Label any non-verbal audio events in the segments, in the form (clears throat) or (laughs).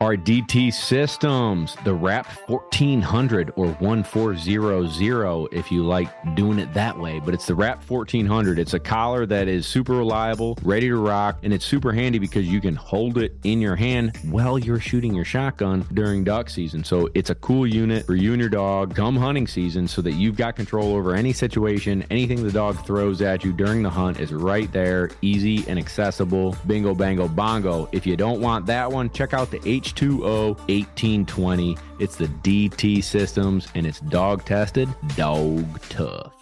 Our DT systems, the RAP 1400 or 1400 if you like doing it that way, but it's the RAP 1400. It's a collar that is super reliable, ready to rock, and it's super handy because you can hold it in your hand while you're shooting your shotgun during duck season. So it's a cool unit for you and your dog come hunting season so that you've got control over any situation, anything the dog throws at you during the hunt is right there, easy and accessible. Bingo, bango, bongo. If you don't want that one, check out the H H2O 1820. It's the DT systems and it's dog tested, dog tough.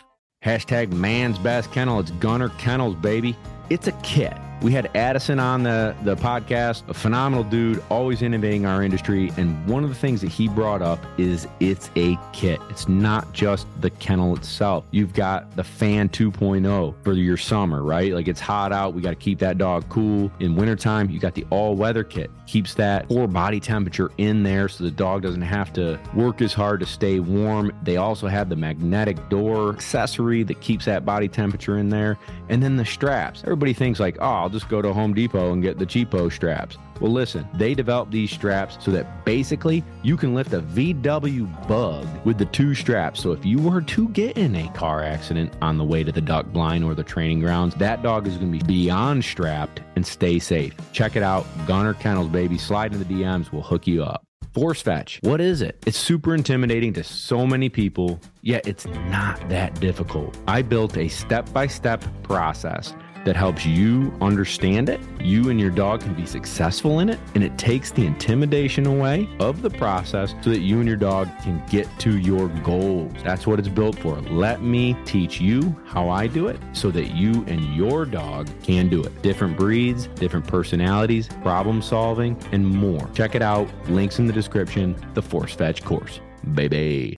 Hashtag man's best kennel. It's Gunner Kennels, baby. It's a kit we had Addison on the, the podcast, a phenomenal dude, always innovating our industry. And one of the things that he brought up is it's a kit. It's not just the kennel itself. You've got the fan 2.0 for your summer, right? Like it's hot out. We got to keep that dog cool. In wintertime, you got the all weather kit. Keeps that core body temperature in there so the dog doesn't have to work as hard to stay warm. They also have the magnetic door accessory that keeps that body temperature in there. And then the straps. Everybody thinks like, oh, I'll just go to Home Depot and get the cheapo straps. Well, listen, they developed these straps so that basically you can lift a VW bug with the two straps. So if you were to get in a car accident on the way to the duck blind or the training grounds, that dog is going to be beyond strapped and stay safe. Check it out. Gunner Kennels, baby. Slide in the DMs. We'll hook you up. Force fetch. What is it? It's super intimidating to so many people, yet it's not that difficult. I built a step by step process that helps you understand it. You and your dog can be successful in it, and it takes the intimidation away of the process so that you and your dog can get to your goals. That's what it's built for. Let me teach you how I do it so that you and your dog can do it. Different breeds, different personalities, problem solving, and more. Check it out. Links in the description. The Force Fetch course. Baby.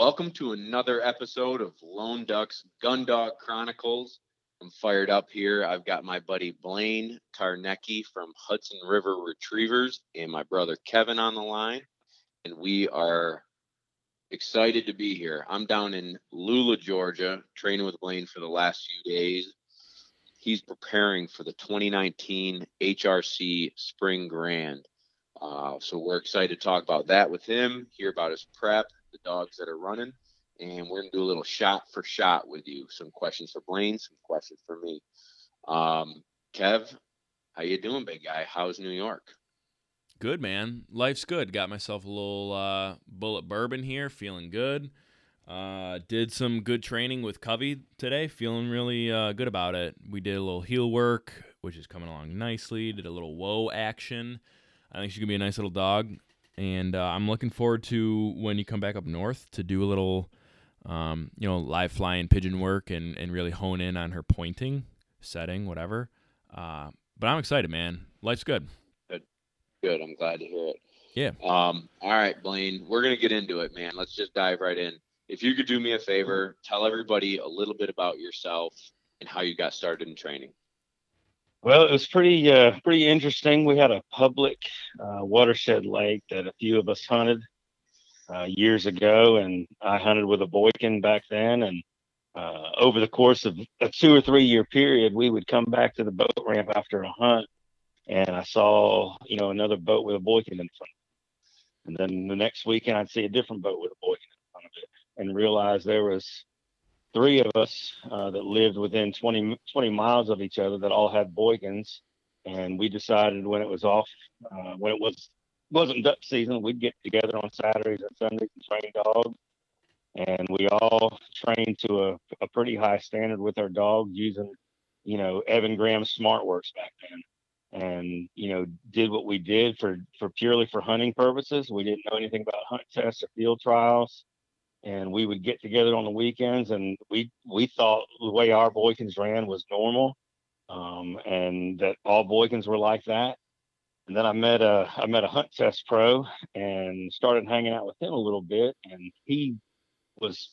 Welcome to another episode of Lone Ducks Gun Dog Chronicles. I'm fired up here. I've got my buddy Blaine Tarnecki from Hudson River Retrievers and my brother Kevin on the line. And we are excited to be here. I'm down in Lula, Georgia, training with Blaine for the last few days. He's preparing for the 2019 HRC Spring Grand. Uh, so we're excited to talk about that with him, hear about his prep, the dogs that are running, and we're gonna do a little shot for shot with you. Some questions for Blaine, some questions for me. Um, Kev, how you doing, big guy? How's New York? Good man, life's good. Got myself a little uh, Bulleit bourbon here, feeling good. Uh, did some good training with Covey today, feeling really uh, good about it. We did a little heel work, which is coming along nicely. Did a little whoa action. I think she's gonna be a nice little dog and uh, I'm looking forward to when you come back up north to do a little, um, you know, live flying pigeon work and and really hone in on her pointing, setting, whatever. Uh, but I'm excited, man. Life's good. Good, good. I'm glad to hear it. Yeah. Um. All right, Blaine. We're gonna get into it, man. Let's just dive right in. If you could do me a favor, tell everybody a little bit about yourself and how you got started in training. Well, it was pretty uh, pretty interesting. We had a public uh, watershed lake that a few of us hunted uh, years ago, and I hunted with a Boykin back then. And uh, over the course of a two or three year period, we would come back to the boat ramp after a hunt, and I saw you know another boat with a Boykin in front. Of it. And then the next weekend, I'd see a different boat with a Boykin in front of it, and realize there was three of us uh, that lived within 20, 20 miles of each other that all had Boykins. And we decided when it was off, uh, when it was wasn't duck season, we'd get together on Saturdays and Sundays and train dogs. And we all trained to a, a pretty high standard with our dogs using, you know, Evan Graham SmartWorks back then. And, you know, did what we did for, for purely for hunting purposes. We didn't know anything about hunt tests or field trials and we would get together on the weekends and we we thought the way our boykins ran was normal um, and that all boykins were like that. And then i met a i met a hunt test pro and started hanging out with him a little bit and he was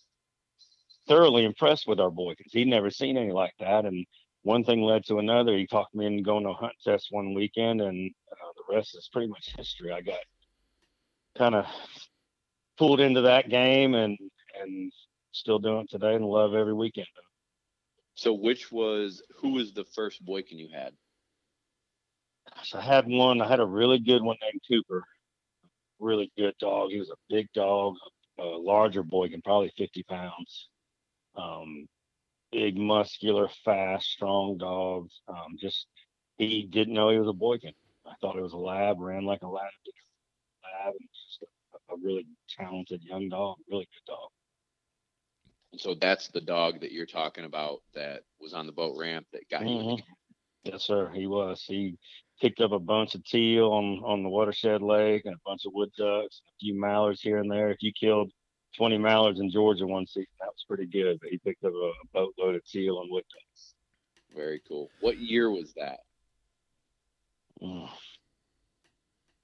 thoroughly impressed with our boykins. He'd never seen any like that and one thing led to another. He talked me into going to a hunt test one weekend and uh, the rest is pretty much history. I got kind of pulled into that game and and still doing it today and love every weekend. So, which was who was the first Boykin you had? So I had one. I had a really good one named Cooper. Really good dog. He was a big dog, a larger Boykin, probably 50 pounds. Um, big, muscular, fast, strong dog. Um, just he didn't know he was a Boykin. I thought it was a lab. Ran like a lab. Lab, and just a, a really talented young dog. Really good dog. So that's the dog that you're talking about that was on the boat ramp that got Mhm. you. Yes, sir. He was. He picked up a bunch of teal on on the watershed lake and a bunch of wood ducks, a few mallards here and there. If you killed 20 mallards in Georgia one season, that was pretty good. But he picked up a, a boatload of teal and wood ducks. Very cool. What year was that? Mm.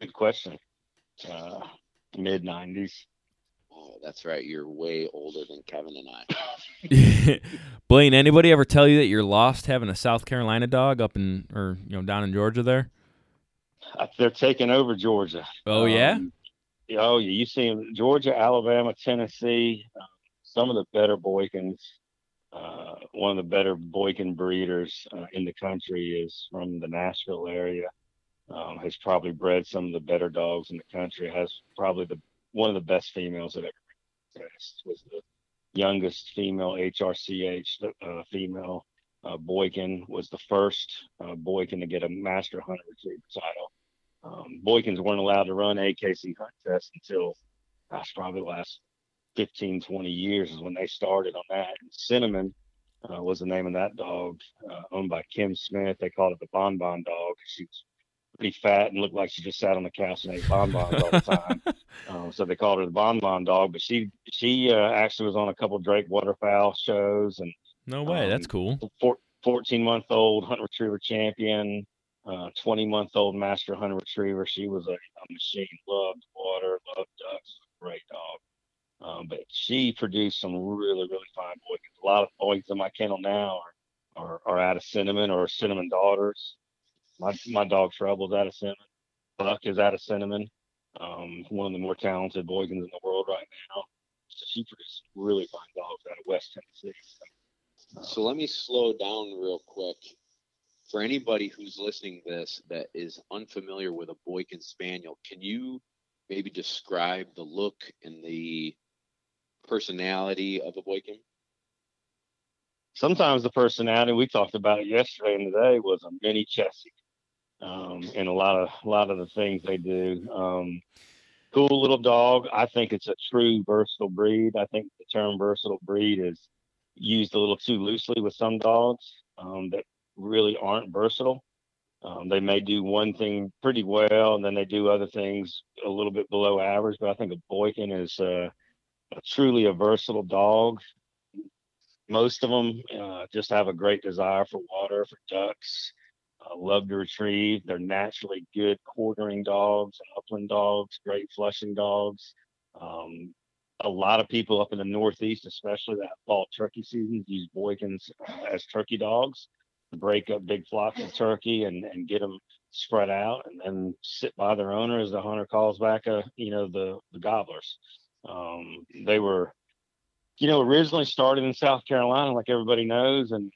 Good question. Uh, Mid 90s. Oh, that's right. You're way older than Kevin and I. (laughs) Blaine, anybody ever tell you that you're lost having a South Carolina dog up in or you know down in Georgia there? Uh, They're taking over Georgia. Oh yeah. Um, oh yeah, you see 'em, Georgia, Alabama, Tennessee, um, some of the better Boykins. Uh, one of the better Boykin breeders uh, in the country is from the Nashville area. Um, has probably bred some of the better dogs in the country. Has probably the one of the best females that ever test. Was the youngest female HRCH uh, female. Uh, Boykin was the first uh, Boykin to get a Master Hunter Retriever title um, Boykins weren't allowed to run AKC hunt tests until, gosh, probably the last 15, 20 years is when they started on that. And Cinnamon uh, was the name of that dog, uh, owned by Kim Smith. They called it the Bon Bon dog. She was pretty fat and looked like she just sat on the couch and ate bonbons all the (laughs) time. um, so they called her the Bon Bon dog. But she she uh, actually was on a couple Drake waterfowl shows and No way. That's um, cool. four, 14 month old hunt retriever champion, uh, 20 month old master hunter retriever. She was a, a machine, loved water, loved ducks, great dog. Um, but she produced some really, really fine boys. A lot of boys in my kennel now are, are, are out of cinnamon or cinnamon daughters. My, my dog Trouble's out of cinnamon. Buck is out of cinnamon. Um, one of the more talented boykins in the world right now. So she produced really fine dogs out of West Tennessee. So, So let me slow down real quick. For anybody who's listening to this that is unfamiliar with a Boykin Spaniel, can you maybe describe the look and the personality of a Boykin? sometimes the personality we talked about it yesterday and today was a mini Chessie, um, and a lot of a lot of the things they do. Um, cool little dog. I think it's a true versatile breed. I think the term versatile breed is used a little too loosely with some dogs um, that really aren't versatile. Um, they may do one thing pretty well, and then they do other things a little bit below average. But I think a Boykin is uh, a truly a versatile dog most of them uh, just have a great desire for water, for ducks, love to retrieve. They're naturally good quartering dogs and upland dogs, great flushing dogs. Um, a lot of people up in the Northeast, especially that fall turkey season, use Boykins uh, as turkey dogs to break up big flocks of turkey and, and get them spread out and then sit by their owner as the hunter calls back, uh, you know, the, the gobblers. Um, they were you know, originally started in South Carolina, like everybody knows, and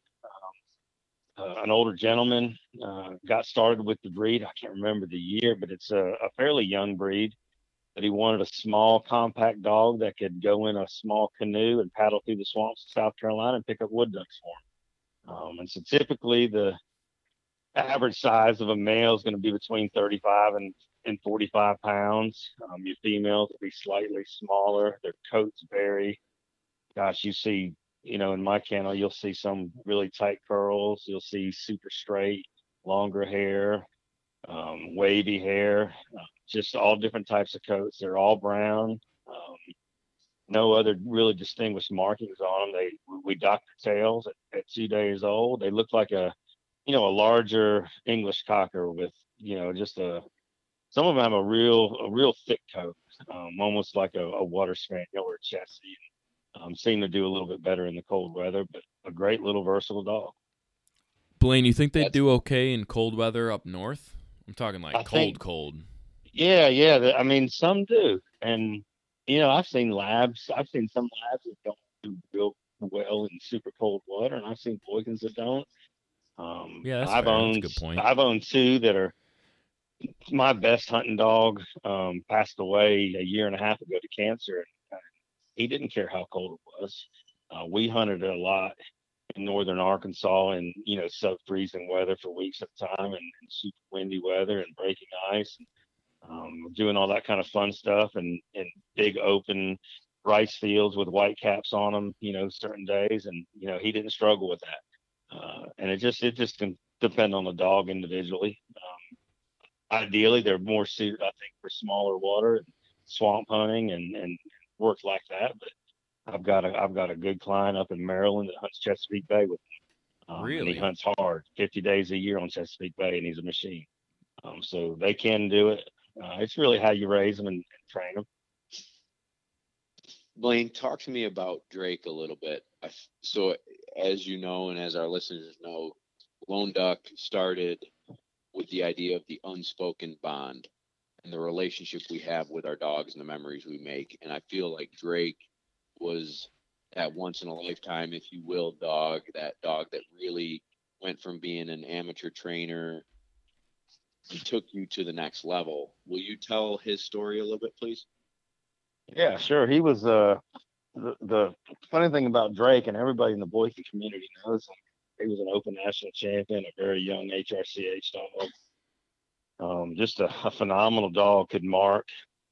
uh, an older gentleman uh, got started with the breed. I can't remember the year, but it's a, a fairly young breed. That he wanted a small, compact dog that could go in a small canoe and paddle through the swamps of South Carolina and pick up wood ducks for him. Um, and so typically the average size of a male is going to be between 35 and, and 45 pounds. Um, your females will be slightly smaller. Their coats vary gosh, you see, you know, in my kennel, you'll see some really tight curls. You'll see super straight, longer hair, um, wavy hair, uh, just all different types of coats. They're all brown. Um, no other really distinguished markings on them. They we docked their tails at, at two days old. They look like a, you know, a larger English cocker with, you know, just a. Some of them have a real a real thick coat, um, almost like a, a water spaniel or a Chessie um, seem to do a little bit better in the cold weather, but a great little versatile dog. Blaine, you think they'd That's- do okay in cold weather up north? I'm talking like I cold, think- cold. Yeah, yeah. I mean, some do, and you know, I've seen labs. I've seen some labs that don't do real well in super cold water, and I've seen Boykins that don't. Um, Yeah, that's I've fair. Owned. good point. I've owned two that are my best hunting dog. Um, passed away a year and a half ago to cancer. He didn't care how cold it was. Uh, we hunted a lot in northern Arkansas in you know sub freezing weather for weeks at a time and, and super windy weather and breaking ice. And, um, doing all that kind of fun stuff and and big open rice fields with white caps on them, you know, certain days, and you know he didn't struggle with that. Uh, and it just it just can depend on the dog individually. Um, ideally, they're more suited, I think, for smaller water and swamp hunting and and work like that. But I've got a I've got a good client up in Maryland that hunts Chesapeake Bay with me. Um, And Really? he hunts hard, 50 days a year on Chesapeake Bay, and he's a machine. Um, so they can do it. Uh, it's really how you raise them and, and train them. Blaine, talk to me about Drake a little bit. I f so, as you know, and as our listeners know, Lone Duck started with the idea of the unspoken bond and the relationship we have with our dogs and the memories we make. And I feel like Drake was that once in a lifetime, if you will, dog, that dog that really went from being an amateur trainer and took you to the next level. Will you tell his story a little bit, please? Yeah, sure. He was uh the, the funny thing about Drake and everybody in the Boise community knows him. He was an Open National champion, a very young HRCH dog. Um, just a, a phenomenal dog. Could mark.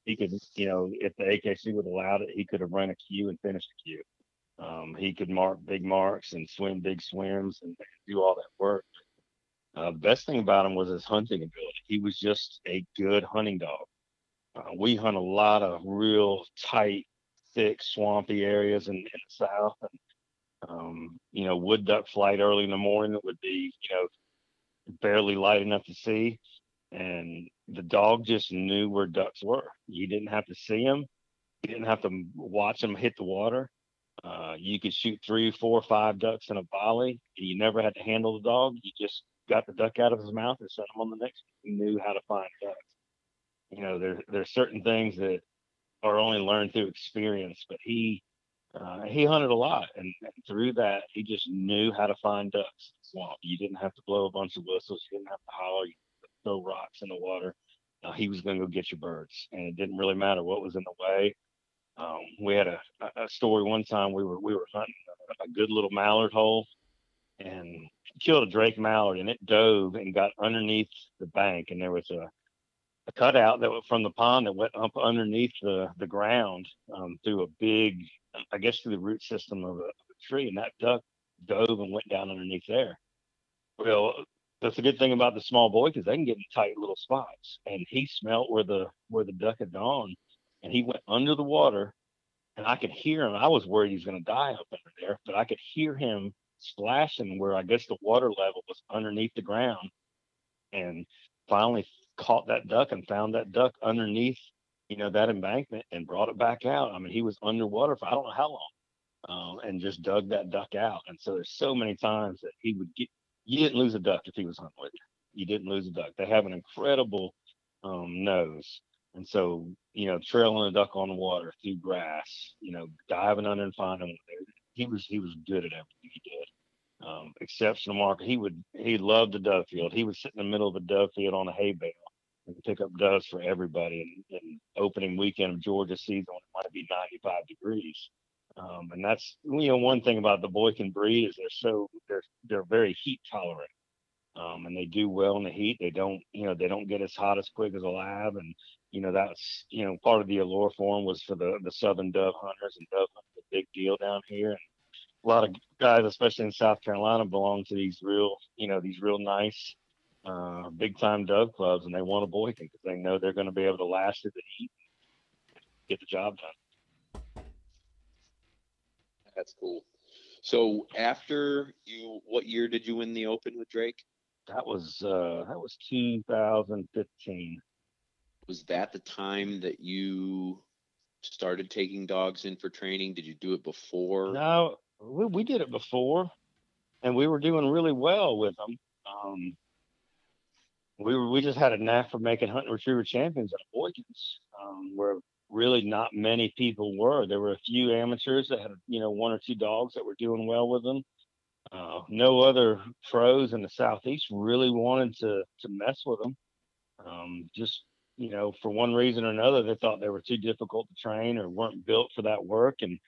He could, you know, if the AKC would allowed it, he could have run a Q and finished a Q. Um, he could mark big marks and swim big swims and do all that work. Uh, the best thing about him was his hunting ability. He was just a good hunting dog. Uh, we hunt a lot of real tight, thick, swampy areas in, in the south, and um, you know, wood duck flight early in the morning would be, you know, barely light enough to see, and the dog just knew where ducks were. You didn't have to see them. You didn't have to watch them hit the water. Uh, you could shoot three, four, five ducks in a volley. And you never had to handle the dog. You just got the duck out of his mouth and set him on the next. He knew how to find ducks you know there there's certain things that are only learned through experience but he uh, he hunted a lot and, and through that he just knew how to find ducks in the swamp you didn't have to blow a bunch of whistles you didn't have to holler you throw rocks in the water uh, he was going to go get your birds and it didn't really matter what was in the way um, we had a, a story one time we were we were hunting a, a good little mallard hole and killed a drake mallard and it dove and got underneath the bank and there was a a cutout that was from the pond that went up underneath the the ground um, through a big, I guess through the root system of a, of a tree, and that duck dove and went down underneath there. Well, that's a good thing about the small boy because they can get in tight little spots, and he smelt where the where the duck had gone, and he went under the water, and I could hear him. I was worried he was going to die up under there, but I could hear him splashing where I guess the water level was underneath the ground, and finally caught that duck and found that duck underneath, you know, that embankment and brought it back out. I mean, he was underwater for I don't know how long, um, and just dug that duck out. And so there's so many times that he would get. You didn't lose a duck if he was hunting with you. You didn't lose a duck. They have an incredible um, nose, and so you know, trailing a duck on the water through grass, you know, diving under and finding them. He was he was good at everything he did um, exceptional marker. He would he loved the dove field. He would sit in the middle of a dove field on a hay bale and pick up doves for everybody. And, and opening weekend of Georgia season, it might be 95 degrees. Um, and that's you know one thing about the Boykin breed is they're so they're very heat tolerant. Um, and they do well in the heat. They don't, you know, they don't get as hot as quick as a lab. And, you know, that's, you know, part of the allure for them was for the, the Southern dove hunters and dove hunting, a big deal down here. And, a lot of guys, especially in South Carolina, belong to these real, you know, these real nice, uh, big time dove clubs, and they want a Boykin because they know they're going to be able to last through the heat, and get the job done. That's cool. So after you, what year did you win the Open with Drake? That was uh, that was 2015. Was that the time that you started taking dogs in for training? Did you do it before? No, we, we did it before, and we were doing really well with them. Um, we were we just had a knack for making hunting retriever champions at Boykins, um, where really not many people were. There were a few amateurs that had, you know, one or two dogs that were doing well with them. Uh, no other pros in the southeast really wanted to to mess with them. Um, just you know, for one reason or another, they thought they were too difficult to train or weren't built for that work. And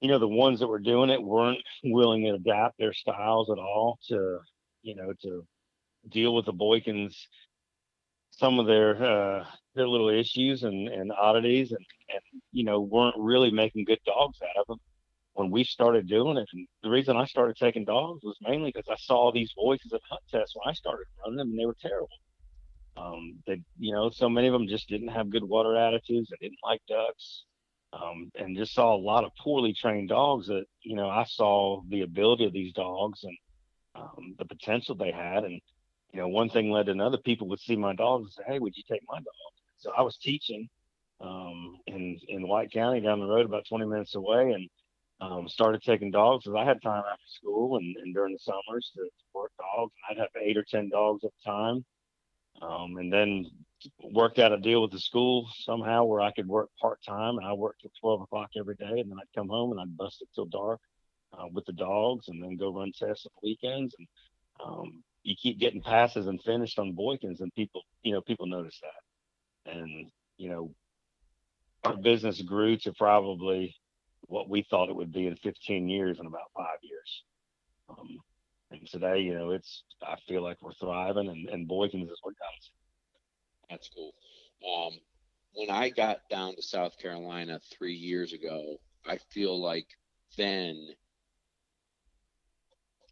you know, the ones that were doing it weren't willing to adapt their styles at all to, you know, to deal with the Boykins, some of their uh, their little issues and, and oddities, and and you know, weren't really making good dogs out of them when we started doing it. And the reason I started taking dogs was mainly because I saw these voices at hunt tests when I started running them, and they were terrible. Um, they, you know, so many of them just didn't have good water attitudes. They didn't like ducks, um, and just saw a lot of poorly trained dogs. That you know, I saw the ability of these dogs and um, the potential they had, and you know, one thing led to another. People would see my dogs and say, "Hey, would you take my dog?" So I was teaching um, in in White County down the road, about 20 minutes away, and um, started taking dogs because I had time after school and, and during the summers to, to, work dogs. And I'd have eight or ten dogs at the time, um, and then worked out a deal with the school somehow where I could work part time. And I worked till 12 o'clock every day, and then I'd come home and I'd bust it till dark uh, with the dogs, and then go run tests on weekends. And um, you keep getting passes and finished on Boykins, and people, you know, people notice that, and you know, our business grew to probably what we thought it would be in 15 years in about five years. Um, and today, you know, it's I feel like we're thriving, and, and Boykins is what us. That's cool. Um, when I got down to South Carolina three years ago, I feel like then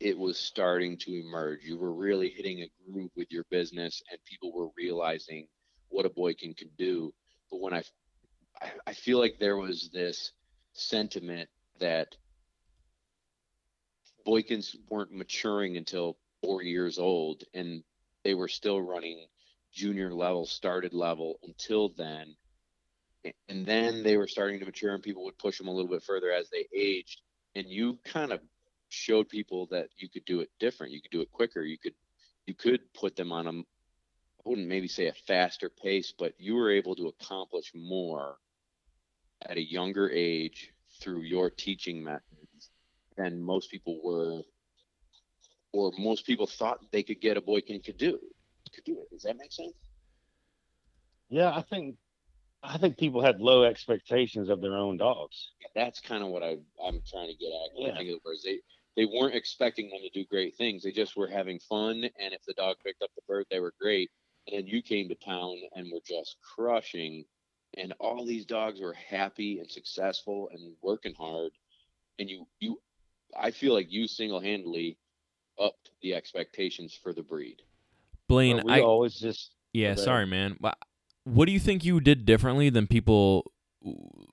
it was starting to emerge. You were really hitting a groove with your business, and people were realizing what a Boykin could do. But when I, I, I feel like there was this sentiment that Boykins weren't maturing until four years old, and they were still running junior level, started level until then. And then they were starting to mature, and people would push them a little bit further as they aged. And you kind of showed people that you could do it different. You could do it quicker. You could you could put them on a I wouldn't maybe say a faster pace, but you were able to accomplish more at a younger age through your teaching methods than most people were or most people thought they could get a Boykin could do could do it. Does that make sense? Yeah, I think I think people had low expectations of their own dogs. That's kind of what I I'm trying to get at. Yeah. I think it was they they weren't expecting them to do great things. They just were having fun, and if the dog picked up the bird, they were great. And then you came to town and were just crushing and all these dogs were happy and successful and working hard. And you you i feel like you single-handedly upped the expectations for the breed. Blaine we i always just yeah sorry man. What do you think you did differently than people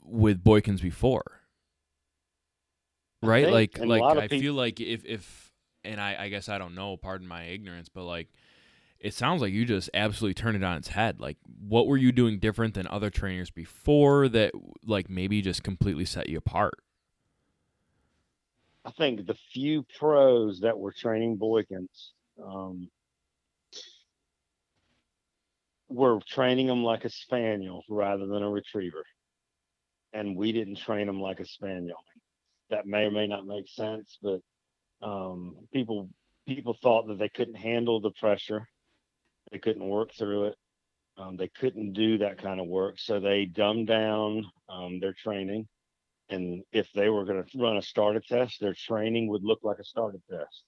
with boykins before right like like i people... feel like if if and I, I guess i don't know pardon my ignorance but like it sounds like you just absolutely turned it on its head. Like, what were you doing different than other trainers before that, like, maybe just completely set you apart? I think the few pros that were training Boykins um, were training them like a spaniel rather than a retriever, and we didn't train them like a spaniel. That may or may not make sense, but um, people people thought that they couldn't handle the pressure they couldn't work through it. Um, they couldn't do that kind of work, so they dumbed down um, their training. And if they were going to run a starter test, their training would look like a starter test.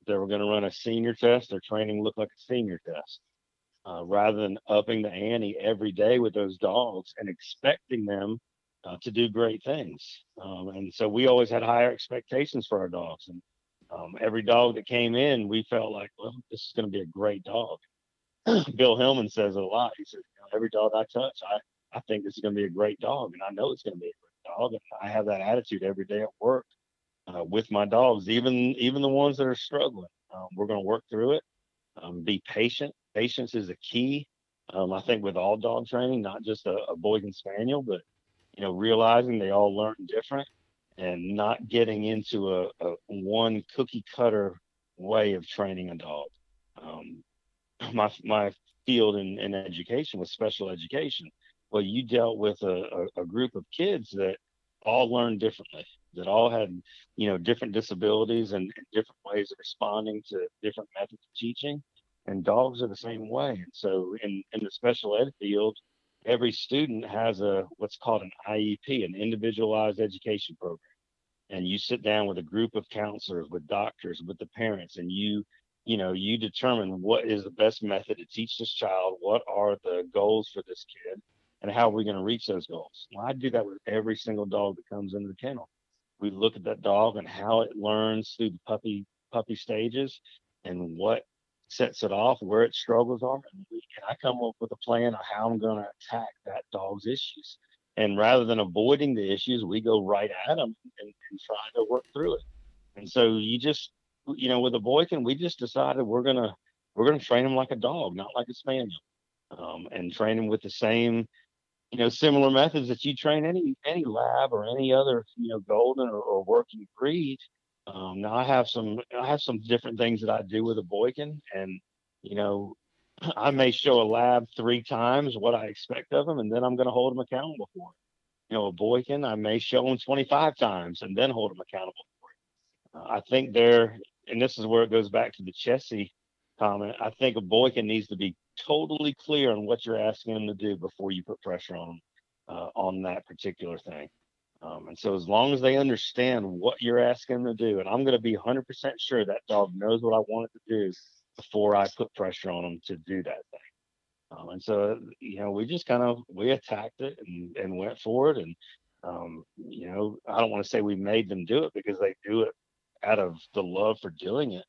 If they were going to run a senior test, their training looked like a senior test. Uh, rather than upping the ante every day with those dogs and expecting them uh, to do great things. Um, and so we always had higher expectations for our dogs. And um, every dog that came in, we felt like, well, this is going to be a great dog. (clears throat) Bill Hillmann says it a lot. He says, every dog I touch, I, I think this is going to be a great dog, and I know it's going to be a great dog. And I have that attitude every day at work uh, with my dogs, even even the ones that are struggling. Um, we're going to work through it. Um, be patient. Patience is a key. Um, I think with all dog training, not just a, a Boykin Spaniel, but you know, realizing they all learn different and not getting into a, a one cookie cutter way of training a dog. Um, (clears throat) my my field in, in education was special education, well, you dealt with a, a, a group of kids that all learned differently, that all had, you know, different disabilities and, and different ways of responding to different methods of teaching. And dogs are the same way. And so in, in the special ed field, every student has a what's called an IEP, an individualized education program. And you sit down with a group of counselors, with doctors, with the parents, and you you know you determine what is the best method to teach this child what are the goals for this kid and how are we going to reach those goals well, i do that with every single dog that comes into the kennel we look at that dog and how it learns through the puppy puppy stages and what sets it off where its struggles are and, i come up with a plan of how i'm going to attack that dog's issues. And rather than avoiding the issues we go right at them and, and try to work through it. And so you just you know, with a Boykin, we just decided we're gonna we're gonna train him like a dog, not like a spaniel, um, and train him with the same, you know, similar methods that you train any any lab or any other, you know, golden or, or working breed. Um, now I have some I have some different things that I do with a Boykin, and you know, (clears throat) I may show a lab three times what I expect of him, and then I'm going to hold him accountable for it. You know, a Boykin, I may show him 25 times and then hold him accountable for it. Uh, I think they're and this is where it goes back to the Chessie comment. I think a Boykin needs to be totally clear on what you're asking him to do before you put pressure on him uh, on that particular thing. Um, and so as long as they understand what you're asking them to do, and I'm going to be 100% sure that dog knows what I want it to do before I put pressure on them to do that thing. Um, and so, you know, we just kind of we attacked it and, and went for it. And um, you know, I don't want to say we made them do it because they do it out of the love for doing it.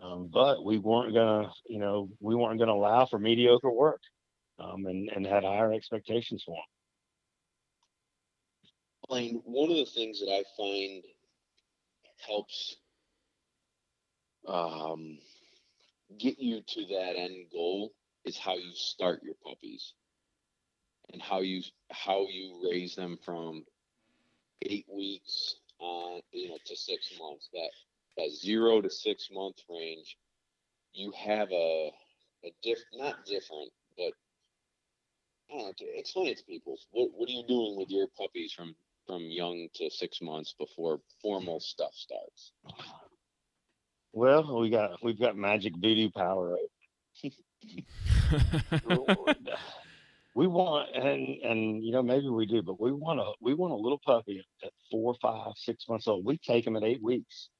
Um, but we weren't gonna, you know, we weren't gonna allow for mediocre work, um, and and had higher expectations for them. Blaine, one of the things that I find helps um, get you to that end goal is how you start your puppies and how you how you raise them from eight weeks uh, you know, to six months. That that zero to six month range, you have a a diff not different, but I don't know. Explain it to people. What what are you doing with your puppies from from young to six months before formal stuff starts? Well, we got we've got magic voodoo power. (laughs) we want and and you know maybe we do but we want a we want a little puppy at four five six months old we take them at eight weeks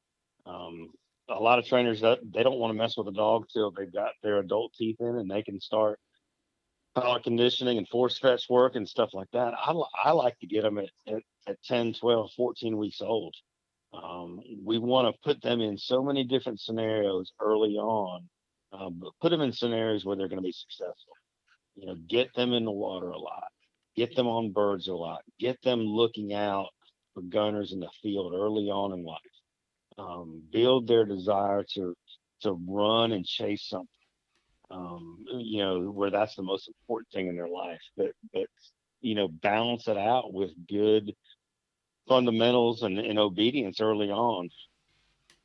um, a lot of trainers that they don't want to mess with a dog till they've got their adult teeth in and they can start collar conditioning and force fetch work and stuff like that i, I like to get them at, at, at 10 12 14 weeks old um, we want to put them in so many different scenarios early on um, but put them in scenarios where they're going to be successful you know, get them in the water a lot, get them on birds a lot, get them looking out for gunners in the field early on in life. Um, build their desire to to run and chase something. Um, you know, where that's the most important thing in their life. But but you know, balance it out with good fundamentals and, and obedience early on.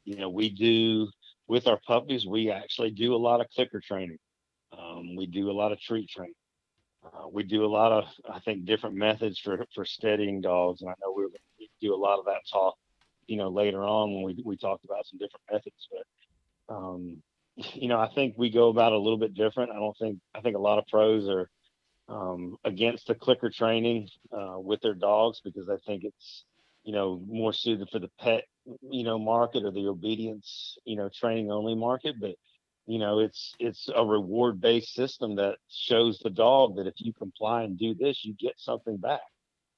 You know, we do with our puppies, we actually do a lot of clicker training. Um, we do a lot of treat training. Uh, we do a lot of, I think, different methods for for steadying dogs, and I know we're we do a lot of that talk, you know, later on when we we talked about some different methods. But, um, you know, I think we go about a little bit different. I don't think I think a lot of pros are um, against the clicker training uh, with their dogs because I think it's you know more suited for the pet you know market or the obedience you know training only market, but you know it's it's a reward based system that shows the dog that if you comply and do this you get something back.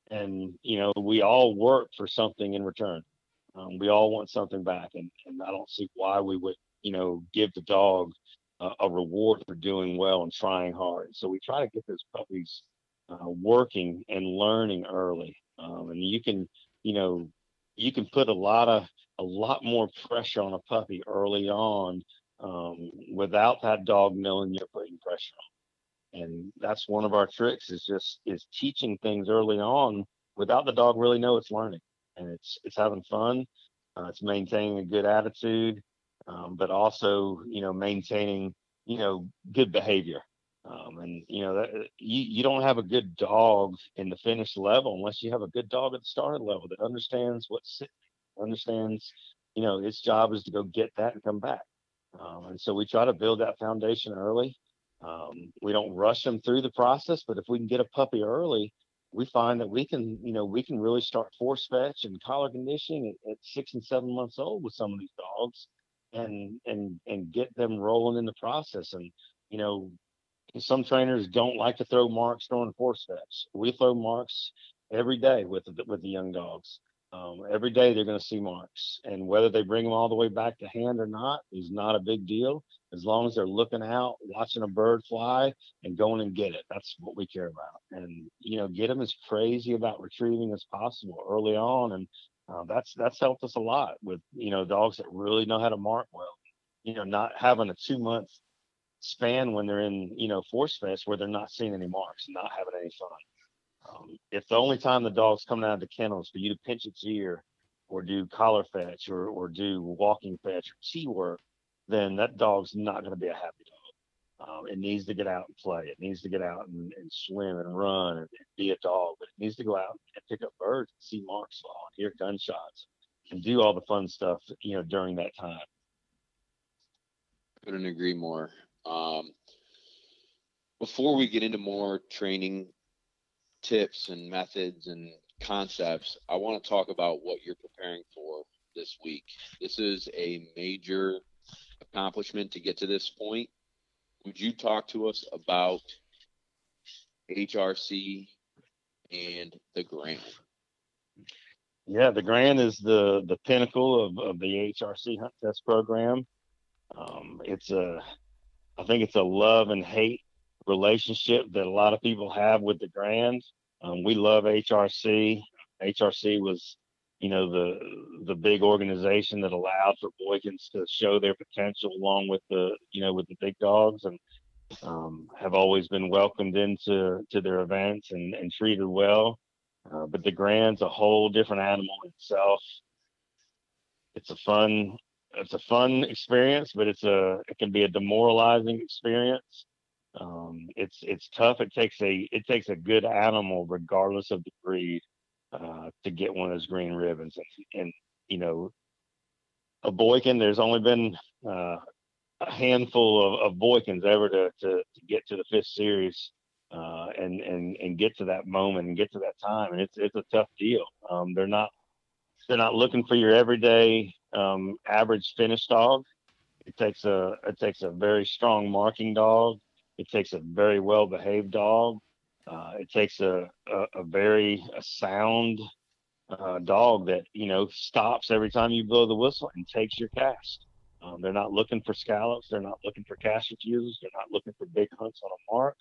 And you know we all work for something in return. Um, we all want something back. And, and i don't see why we would you know give the dog a reward for doing well and trying hard so we try to get those puppies uh, working and learning early um, and you can you know you can put a lot of a lot more pressure on a puppy early on um, without that dog knowing you're putting pressure on. And that's one of our tricks is just is teaching things early on without the dog really know it's learning and it's it's having fun. Uh, it's maintaining a good attitude, um, but also you know maintaining you know good behavior. Um, and you know that you, you don't have a good dog in the finished level unless you have a good dog at the started level that understands what's understands you know its job is to go get that and come back. Um, and so we try to build that foundation early. Um, we don't rush them through the process but if we can get a puppy early we find that we can you know we can really start force fetch and collar conditioning at, at six and seven months old with some of these dogs and and and get them rolling in the process and you know some trainers don't like to throw marks during force fetch. We throw marks every day with the, with the young dogs. Um, every day they're going to see marks, and whether they bring them all the way back to hand or not is not a big deal. As long as they're looking out, watching a bird fly, and going and get it. That's what we care about. And you know, get them as crazy about retrieving as possible early on, and uh, that's that's helped us a lot with you know dogs that really know how to mark well. You know, not having a two month span when they're in, you know, force fetch where they're not seeing any marks, not having any fun. Um, if the only time the dog's coming out of the kennel is for you to pinch its ear or do collar fetch or, or do walking fetch or T work, then that dog's not going to be a happy. Um, it needs to get out and play. It needs to get out and, and swim and run and, and, be a dog, but it needs to go out and pick up birds and see marks fall and hear gunshots and do all the fun stuff, you know, during that time. Couldn't agree more. Um, before we get into more training tips and methods and concepts, I want to talk about what you're preparing for this week. This is a major accomplishment to get to this point. Would you talk to us about HRC and the Grand? Yeah, the Grand is the the pinnacle of, of the HRC hunt test program. Um, it's a I think it's a love and hate relationship that a lot of people have with the Grand. Um, we love HRC. HRC was, you know, the the big organization that allowed for Boykins to show their potential along with the, you know, with the big dogs, and um, have always been welcomed into to their events and, and treated well. Uh, but the Grand's a whole different animal itself. It's a fun it's a fun experience, but it's a it can be a demoralizing experience. Um, it's it's tough. It takes a it takes a good animal, regardless of the breed, uh, to get one of those green ribbons. And, and you know, a Boykin. There's only been uh, a handful of, of Boykins ever to, to, to get to the fifth series uh, and and and get to that moment and get to that time. And it's it's a tough deal. Um, they're not they're not looking for your everyday um, average finish dog. It takes a it takes a very strong marking dog. It takes a very well behaved dog. Uh, it takes a, a, a very a sound uh, dog that you know stops every time you blow the whistle and takes your cast. Um, they're not looking for scallops. They're not looking for cast refusals. They're not looking for big hunts on a mark.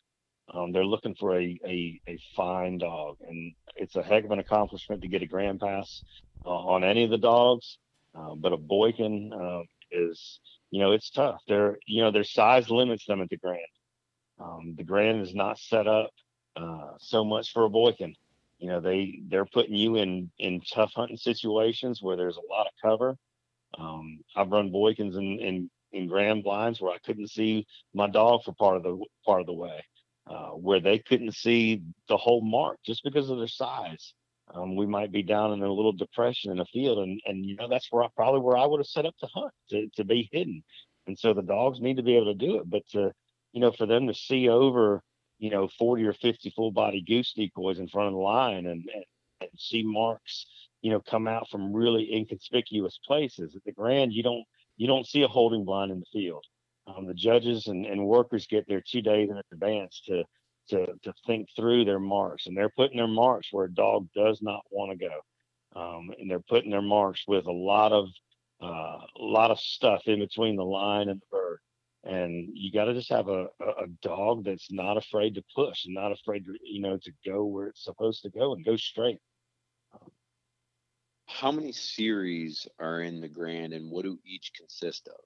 Um, they're looking for a, a, a fine dog, and it's a heck of an accomplishment to get a grand pass uh, on any of the dogs. Uh, but a Boykin uh, is, you know, it's tough. They're, you know, their size limits them at the Grand. Um, the Grand is not set up uh, so much for a Boykin. You know, they they're putting you in in tough hunting situations where there's a lot of cover. Um, I've run Boykins in, in in grand blinds where I couldn't see my dog for part of the part of the way, uh, where they couldn't see the whole mark just because of their size um, we might be down in a little depression in a field, and and you know that's where I, probably where I would have set up to hunt to to be hidden, and so the dogs need to be able to do it, but to you know for them to see over you know 40 or 50 full body goose decoys in front of the line and, and, and see marks you know come out from really inconspicuous places. At the grand you don't you don't see a holding blind in the field. Um, the judges and, and workers get there two days in advance to to to think through their marks, and they're putting their marks where a dog does not want to go, um, and they're putting their marks with a lot of uh, a lot of stuff in between the line and the bird. And you got to just have a, a dog that's not afraid to push and not afraid to you know to go where it's supposed to go and go straight. How many series are in the Grand, and what do each consist of?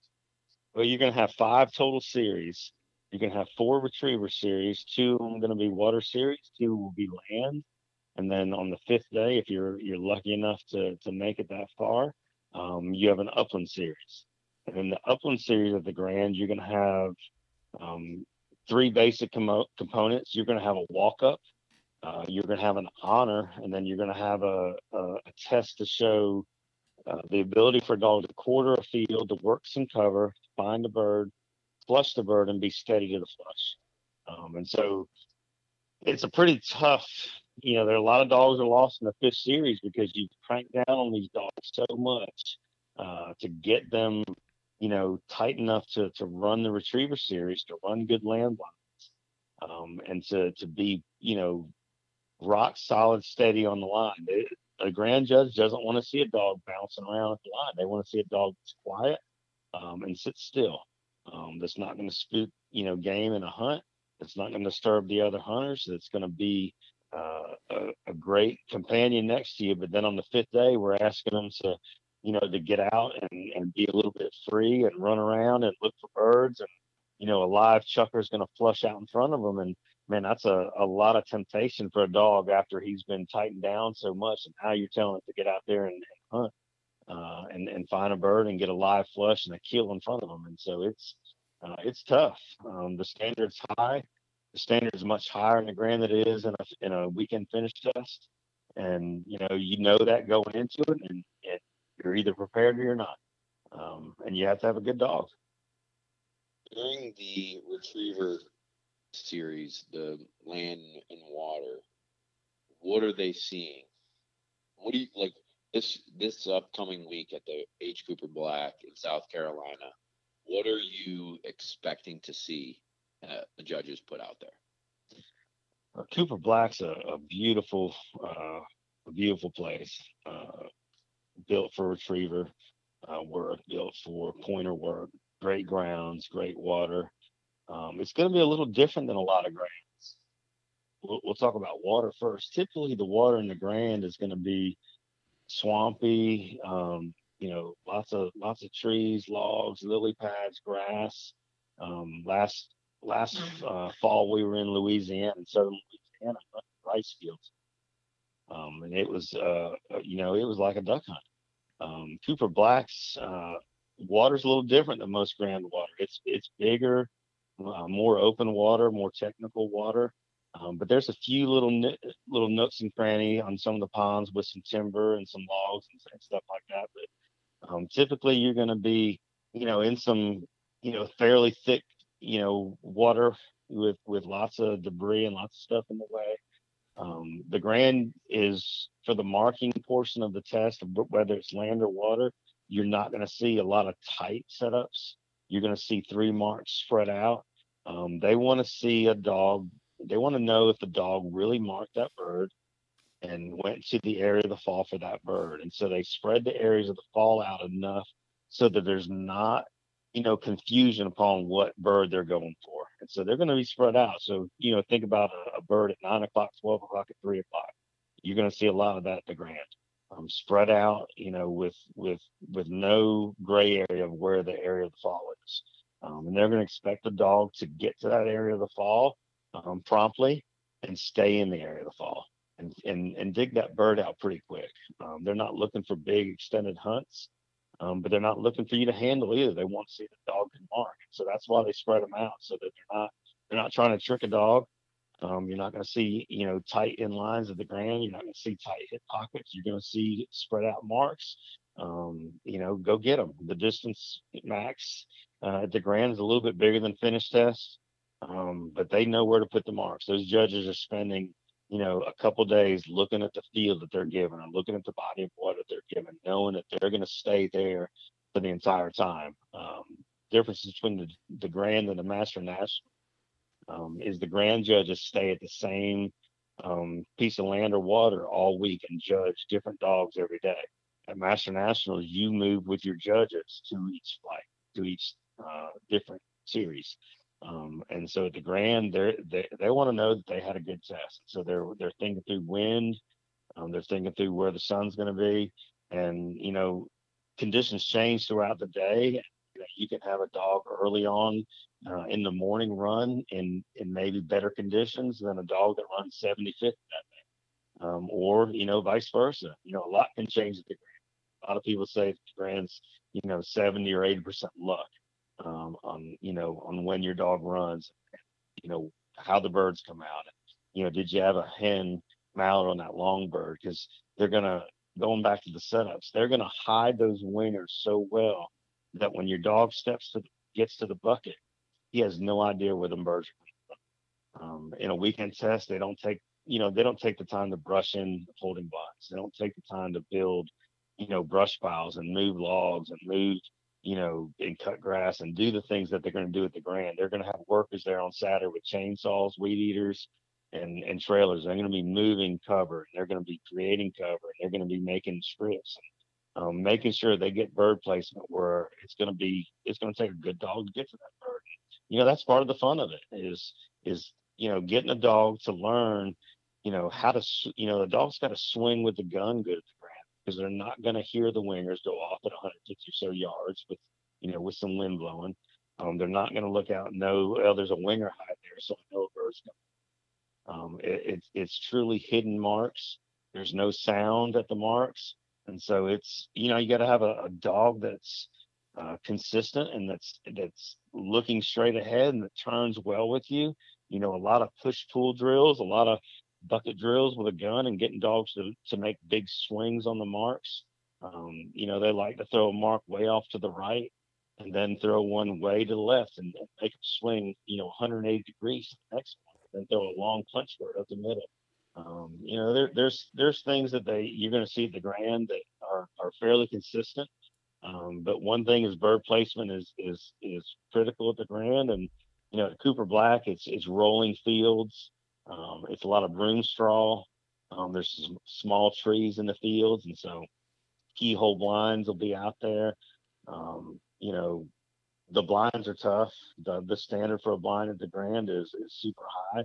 Well, you're going to have five total series you're going to have four retriever series. Two of them going to be water series. Two will be land. And then on the fifth day, if you're you're lucky enough to to make it that far, um, you have an upland series. And in the upland series of the Grand, you're going to have um, three basic com- components. You're going to have a walk up, uh, you're going to have an honor, and then you're going to have a, a, a test to show uh, the ability for a dog to quarter a field, to work some cover, find a bird, flush the bird, and be steady to the flush. Um, and so it's a pretty tough. You know, there are a lot of dogs are lost in the fifth series because you crank down on these dogs so much uh, to get them, you know, tight enough to to run the retriever series, to run good land lines, um, and to to be, you know, rock solid, steady on the line. It, a grand judge doesn't want to see a dog bouncing around at the line. They want to see a dog that's quiet um, and sit still. Um, that's not going to spook, you know, game in a hunt. It's not going to disturb the other hunters. It's going to be uh, a, a, great companion next to you. But then on the fifth day, we're asking them to, you know, to get out and, and be a little bit free and run around and look for birds. And, you know, a live chukar is going to flush out in front of them. And man, that's a, a lot of temptation for a dog after he's been tightened down so much. And now you're telling it to get out there and, and hunt uh, and, and find a bird and get a live flush and a kill in front of them. And so it's, uh, it's tough. Um, the standard's high. The standard is much higher in the grand than it is in a, in a weekend finish test. And, you know, you know that going into it and, and you're either prepared or you're not. Um, and you have to have a good dog. During the retriever series, the land and water, what are they seeing? What do you like this this upcoming week at the H. Cooper Black in South Carolina? What are you expecting to see uh, the judges put out there? Uh, Cooper Black's a, a beautiful, uh, a beautiful place. Uh, built for retriever uh, work, built for pointer work. Great grounds, great water. Um, it's going to be a little different than a lot of grounds. We'll, we'll, talk about water first. Typically, the water in the grand is going to be swampy. Um, you know, lots of lots of trees, logs, lily pads, grass. Um, last last uh, fall, we were in Louisiana, southern Louisiana, rice fields, um, and it was uh, uh, you know it was like a duck hunt. Um, Cooper Black's uh, water's a little different than most grand water. It's it's bigger uh, more open water, more technical water. Um, but there's a few little little nooks and cranny on some of the ponds with some timber and some logs and, and stuff like that. But um, typically, you're going to be, you know, in some, you know, fairly thick, you know, water with with lots of debris and lots of stuff in the way. Um, the grand is for the marking portion of the test, whether it's land or water. You're not going to see a lot of tight setups. You're going to see three marks spread out um, they want to see a dog. They want to know if the dog really marked that bird and went to the area of the fall for that bird. And so they spread the areas of the fall out enough so that there's not, you know, confusion upon what bird they're going for. So they're going to be spread out. So, you know, think about a, a bird at nine o'clock, 12 o'clock, at three o'clock. You're going to see a lot of that at the Grand. Um, spread out, you know, with with with no gray area of where the area of the fall is. Um, and they're going to expect the dog to get to that area of the fall um, promptly and stay in the area of the fall and, and, and dig that bird out pretty quick. Um, they're not looking for big extended hunts, um, but they're not looking for you to handle either. They want to see the dog can mark. So that's why they spread them out so that they're not they're not trying to trick a dog. Um, you're not going to see, you know, tight in lines at the ground. You're not going to see tight hip pockets. You're going to see spread out marks. Um, you know, go get them. The distance max uh, the Grand is a little bit bigger than finish test, um, but they know where to put the marks. Those judges are spending, you know, a couple days looking at the field that they're given and looking at the body of water that they're given, knowing that they're going to stay there for the entire time. Um, difference between the, the Grand and the Master National um, is the Grand judges stay at the same um, piece of land or water all week and judge different dogs every day. At Master Nationals, you move with your judges to each flight, to each uh, different series. Um, and so at the Grand, they they want to know that they had a good test. So they're they're thinking through wind, um, they're thinking through where the sun's going to be, and you know, conditions change throughout the day. You, you can have a dog early on uh, in the morning run in in maybe better conditions than a dog that runs 75th that day, um, or you know, vice versa. You know, a lot can change at the Grand. A lot of people say the Grand's you know 70 or 80 percent luck um, on you know on when your dog runs. you know, how the birds come out. You know, did you have a hen mallard on that long bird? Because they're gonna going back to the setups, they're gonna hide those wingers so well that when your dog steps to gets to the bucket, he has no idea where the birds are. Um, in a weekend test, they don't take you know they don't take the time to brush in holding blinds. They don't take the time to build you know brush piles and move logs and move you know, and cut grass and do the things that they're going to do at the Grand. They're going to have workers there on Saturday with chainsaws, weed eaters, and and trailers. They're going to be moving cover. They're going to be creating cover. They're going to be making strips, um, making sure they get bird placement where it's going to be. It's going to take a good dog to get to that bird. You know, that's part of the fun of it. Is is you know getting a dog to learn. You know how to. You know the dog's got to swing with the gun good at the because they're not going to hear the wingers go off at 150 or so yards with, you know, with some wind blowing. Um, they're not going to look out and know, well, there's a winger hide there, so I know a bird's coming. Um, it, it's it's truly hidden marks. There's no sound at the marks, and so it's you know you got to have a, a, dog that's uh, consistent and that's that's looking straight ahead and that turns well with you. You know, a lot of push pull drills, a lot of bucket drills with a gun and getting dogs to, to make big swings on the marks. Um, you know, they like to throw a mark way off to the right and then throw one way to the left and, make them swing, you know, 180 degrees to the next one, then throw a long punch bird up the middle. Um, you know, there, there's there's things that they you're going to see at the Grand that are, are fairly consistent. Um, but one thing is bird placement is is is critical at the Grand, and you know, at Cooper Black, it's it's rolling fields. Um, it's a lot of broom straw. Um, there's some small trees in the fields, and so keyhole blinds will be out there. Um, you know, the blinds are tough. The, the standard for a blind at the Grand is, is super high.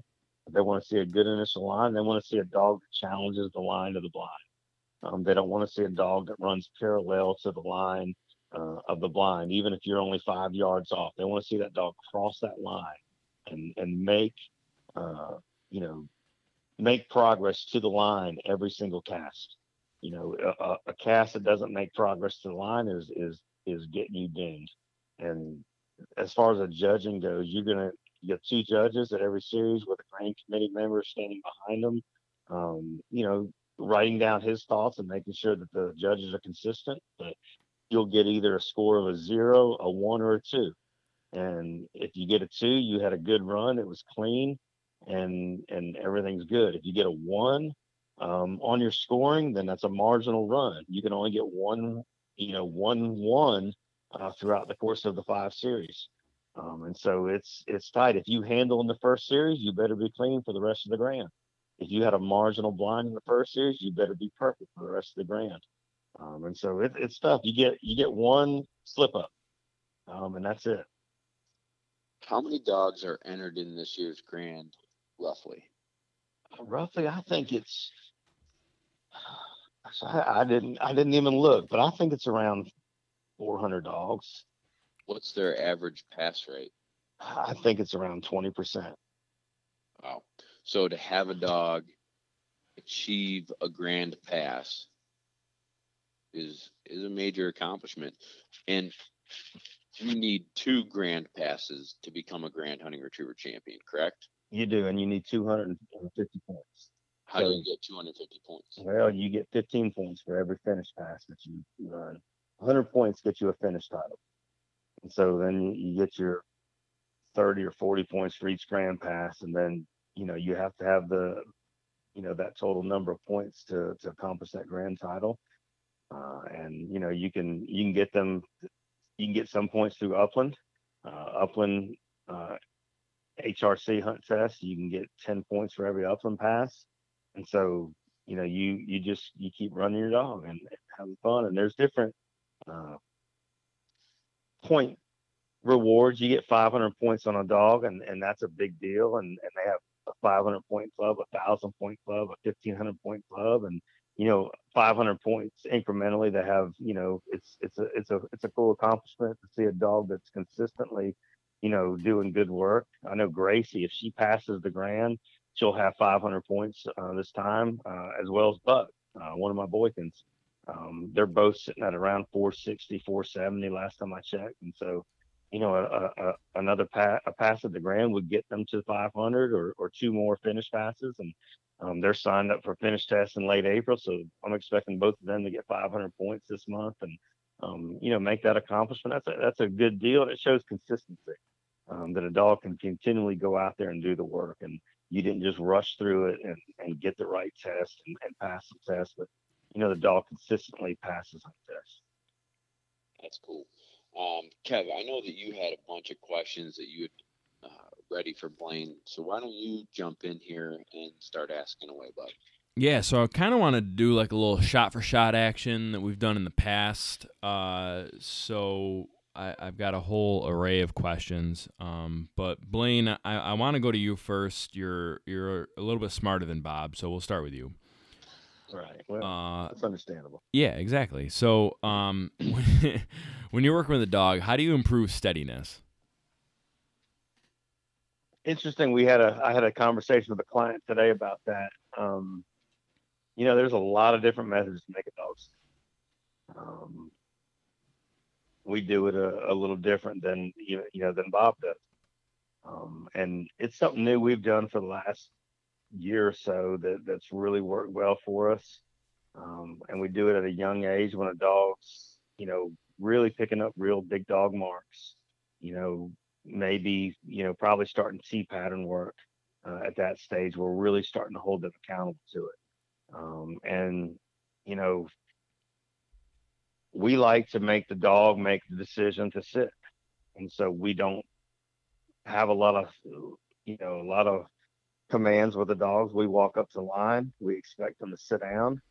They want to see a good initial line. They want to see a dog that challenges the line of the blind. Um, they don't want to see a dog that runs parallel to the line uh, of the blind, even if you're only five yards off. They want to see that dog cross that line and and make uh, you know, make progress to the line every single cast. You know, a, a cast that doesn't make progress to the line is is is getting you dinged. And as far as the judging goes, you're gonna get two judges at every series with a grand committee member standing behind them. Um, you know, writing down his thoughts and making sure that the judges are consistent. But you'll get either a score of a zero, a one, or a two. And if you get a two, you had a good run. It was clean and and everything's good. If you get a one um, on your scoring, then that's a marginal run. You can only get one, you know, one one uh, throughout the course of the five series. Um, and so it's it's tight. If you handle in the first series, you better be clean for the rest of the grand. If you had a marginal blind in the first series, you better be perfect for the rest of the grand. Um, and so it, it's tough. You get you get one slip up, um, and that's it. How many dogs are entered in this year's grand roughly? Uh, roughly, I think it's. (sighs) I, I didn't. I didn't even look, but I think it's around 400 dogs. What's their average pass rate? I think it's around 20%. Wow. So to have a dog achieve a grand pass is is a major accomplishment. And you need two grand passes to become a grand hunting retriever champion, correct? You do, and you need 250 points. How so, do you get 250 points? Well, you get 15 points for every finish pass that you run. 100 points get you a finish title. And so then you, you get your 30 or 40 points for each grand pass, and then you know you have to have the you know that total number of points to to accomplish that grand title. Uh, and you know you can you can get them you can get some points through Upland. Uh, Upland uh, HRC hunt test, you can get 10 points for every upland pass. And so, you know, you you just you keep running your dog and having fun. And there's different uh, point rewards. You get 500 points on a dog, and and that's a big deal. And and they have a 500 point club, a thousand point club, a 1500 point club, and you know 500 points incrementally. They have you know it's it's a it's a it's a cool accomplishment to see a dog that's consistently you know, doing good work. I know Gracie, if she passes the grand, she'll have 500 points uh, this time, uh, as well as Buck, uh, one of my Boykins. Um, they're both sitting at around 460, 470 last time I checked. And so, you know, a, a, another pa- a pass at the Grand would get them to 500 or, or two more finish passes. And um, they're signed up for finish tests in late April. So I'm expecting both of them to get 500 points this month and, um, you know, make that accomplishment. That's a, that's a good deal. And it shows consistency um, that a dog can continually go out there and do the work. And you didn't just rush through it and, and get the right test and, and pass the test, but, you know, the dog consistently passes on tests. That's cool. Um, Kev, I know that you had a bunch of questions that you had uh, ready for Blaine. So why don't you jump in here and start asking away, bud? Yeah, so I kind of want to do like a little shot for shot action that we've done in the past. Uh, so I, have got a whole array of questions. Um, but Blaine, I, I want to go to you first. You're you're a little bit smarter than Bob, so we'll start with you. Right. Well, uh, that's understandable. Yeah, exactly. So, um, when, (laughs) when you're working with a dog, how do you improve steadiness? Interesting. We had a I had a conversation with a client today about that. Um, you know, there's a lot of different methods to make a dog. Um, we do it a, a, little different than you know than Bob does, um, and it's something new we've done for the last year or so that that's really worked well for us. Um, and we do it at a young age when a dog's, you know, really picking up real big dog marks. You know, maybe you know probably starting T pattern work uh, at that stage. We're really starting to hold them accountable to it. Um, and you know, we like to make the dog make the decision to sit, and so we don't have a lot of you know a lot of commands with the dogs. We walk up to line. We expect them to sit down.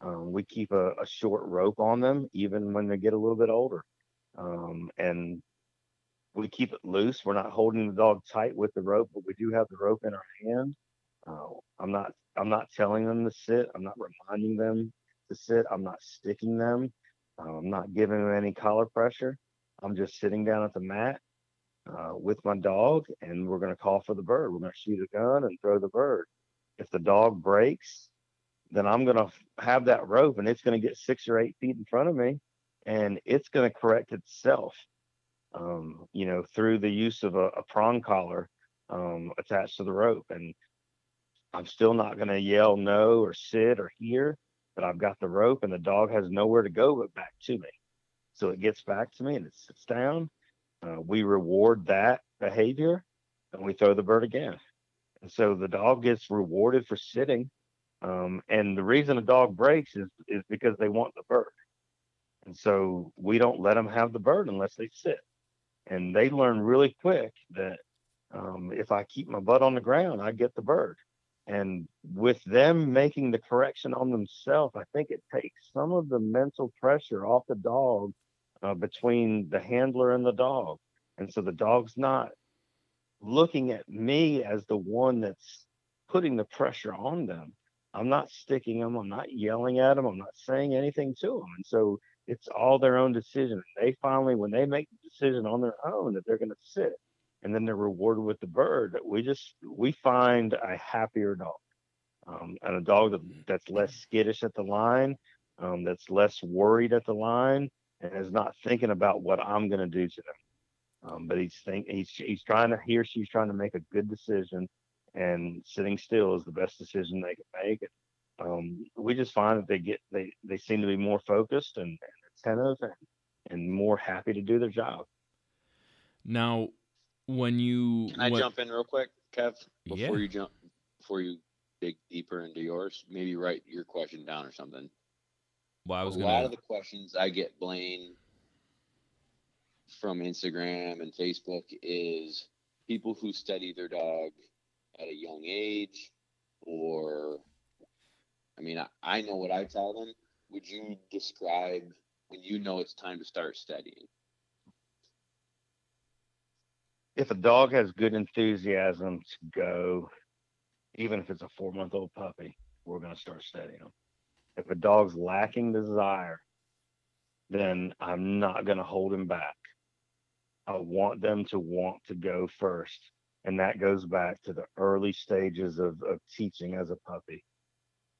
Um, we keep a, a, short rope on them, even when they get a little bit older. Um, and we keep it loose. We're not holding the dog tight with the rope, but we do have the rope in our hand. Uh, I'm not. I'm not telling them to sit. I'm not reminding them to sit. I'm not sticking them. I'm not giving them any collar pressure. I'm just sitting down at the mat uh, with my dog, and we're going to call for the bird. We're going to shoot a gun and throw the bird. If the dog breaks, then I'm going to have that rope, and it's going to get six or eight feet in front of me, and it's going to correct itself. Um, you know, through the use of a, a prong collar um, attached to the rope, and I'm still not going to yell no or sit or here, but I've got the rope, and the dog has nowhere to go but back to me. So it gets back to me, and it sits down, uh, we reward that behavior and we throw the bird again. And so the dog gets rewarded for sitting. Um, and the reason a dog breaks is, is because they want the bird. And so we don't let them have the bird unless they sit. And they learn really quick that um, if I keep my butt on the ground, I get the bird. And with them making the correction on themselves, I think it takes some of the mental pressure off the dog uh, between the handler and the dog. And so the dog's not looking at me as the one that's putting the pressure on them. I'm not sticking them. I'm not yelling at them. I'm not saying anything to them. And so it's all their own decision. They finally, when they make the decision on their own that they're going to sit, and then they're rewarded with the bird, we just we find a happier dog, um, and a dog that, that's less skittish at the line, um, that's less worried at the line, and is not thinking about what I'm going to do to them. Um, but he's think he's he's trying to he or she's trying to make a good decision, and sitting still is the best decision they can make. And, um, we just find that they get they they seem to be more focused and, and attentive and and more happy to do their job. Now, when you can I when, jump in real quick, Kev, before yeah. you jump before you dig deeper into yours, maybe write your question down or something. Well, I was a gonna... lot of the questions I get, Blaine, from Instagram and Facebook is people who study their dog at a young age, or I mean, I, I know what I tell them. Would you describe when you know it's time to start studying? If a dog has good enthusiasm to go, even if it's a four month old puppy, we're going to start studying them. If a dog's lacking desire, then I'm not going to hold him back. I want them to want to go first. And that goes back to the early stages of, of teaching as a puppy.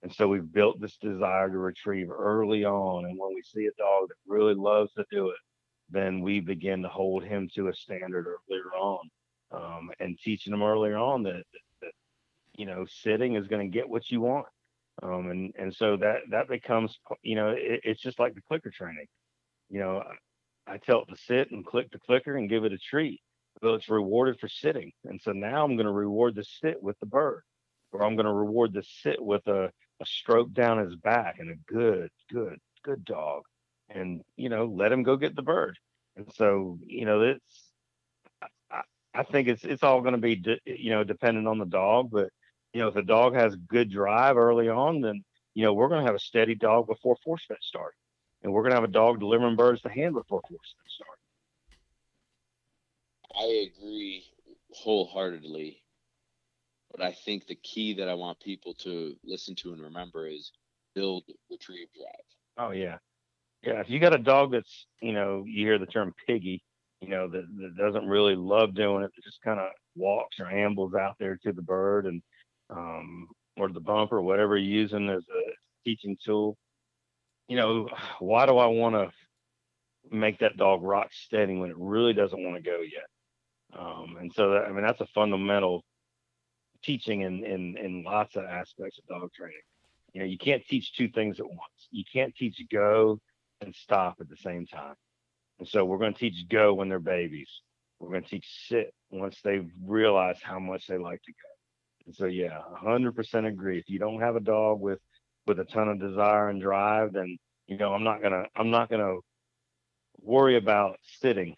And so we've built this desire to retrieve early on. And when we see a dog that really loves to do it, then we begin to hold him to a standard earlier on, um, and teaching him earlier on that, that you know sitting is going to get what you want, um, and and so that that becomes you know it, it's just like the clicker training, you know. I tell it to sit and click the clicker and give it a treat. Well, it's rewarded for sitting, and so now I'm going to reward the sit with the bird, or I'm going to reward the sit with a, a stroke down his back and a good, good, good dog and you know let him go get the bird. And so you know it's i, I think it's it's all going to be de- you know dependent on the dog but you know if the dog has good drive early on then you know we're going to have a steady dog before force fetch start and we're going to have a dog delivering birds to hand before force fetch start i agree wholeheartedly. But i think the key that i want people to listen to and remember is build retrieve drive. Oh yeah yeah, if you got a dog that's, you know, you hear the term piggy, you know, that, that doesn't really love doing it, that just kind of walks or ambles out there to the bird and, um, or the bumper, whatever you're using as a teaching tool, you know, why do I want to make that dog rock steady when it really doesn't want to go yet? Um, and so that, I mean, that's a fundamental teaching in, in, in lots of aspects of dog training. You know, you can't teach two things at once. You can't teach go and stop at the same time. And so we're going to teach go when they're babies. We're going to teach sit once they realize how much they like to go. And so yeah, 100% agree. If you don't have a dog with with a ton of desire and drive, then you know I'm not gonna I'm not gonna worry about sitting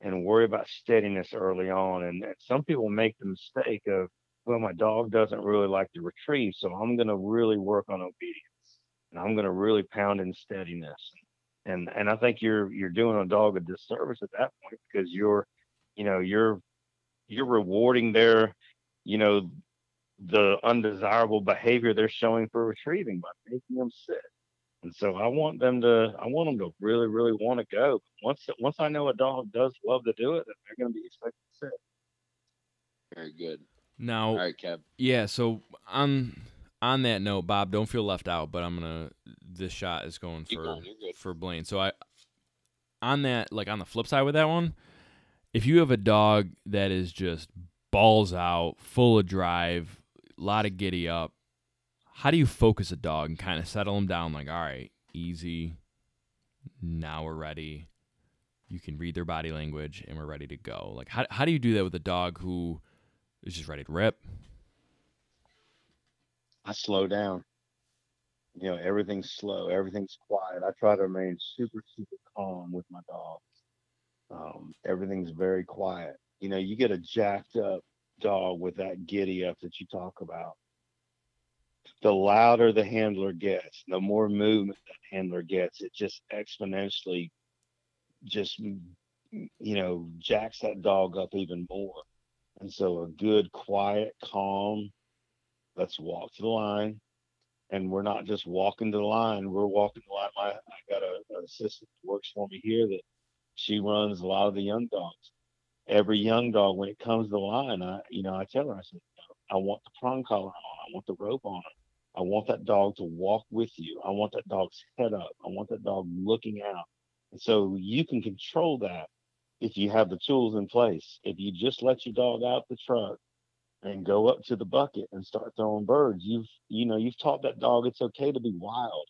and worry about steadiness early on. And some people make the mistake of, well, my dog doesn't really like to retrieve, so I'm to really work on obedience and I'm to really pound in steadiness and and I think you're you're doing a dog a disservice at that point because you're you know you're you're rewarding their you know the undesirable behavior they're showing for retrieving by making them sit and so I want them to I want them to really really want to go. Once once I know a dog does love to do it then they're going to be expected to sit. Very good. Now all right Kev. Yeah so on on that note Bob don't feel left out but I'm gonna this shot is going for going, for Blaine. So I on that like on the flip side with that one, if you have a dog that is just balls out, full of drive, a lot of giddy up, how do you focus a dog and kind of settle them down like, all right, easy. Now we're ready. You can read their body language and we're ready to go. Like how how do you do that with a dog who is just ready to rip? I slow down you know, everything's slow, everything's quiet. I try to remain super, super calm with my dog. Um, everything's very quiet. You know, you get a jacked up dog with that giddy up that you talk about. The louder the handler gets, the more movement that handler gets, it just exponentially just you know jacks that dog up even more. And so a good, quiet, calm, let's walk to the line, and we're not just walking to the line. We're walking the line. My, I got a, an assistant that works for me here that she runs a lot of the young dogs. Every young dog, when it comes to the line, I, you know, I tell her, I said, I want the prong collar on. I want the rope on. I want that dog to walk with you. I want that dog's head up. I want that dog looking out. And so you can control that if you have the tools in place. If you just let your dog out the truck and go up to the bucket and start throwing birds. You've you know you've taught that dog it's okay to be wild,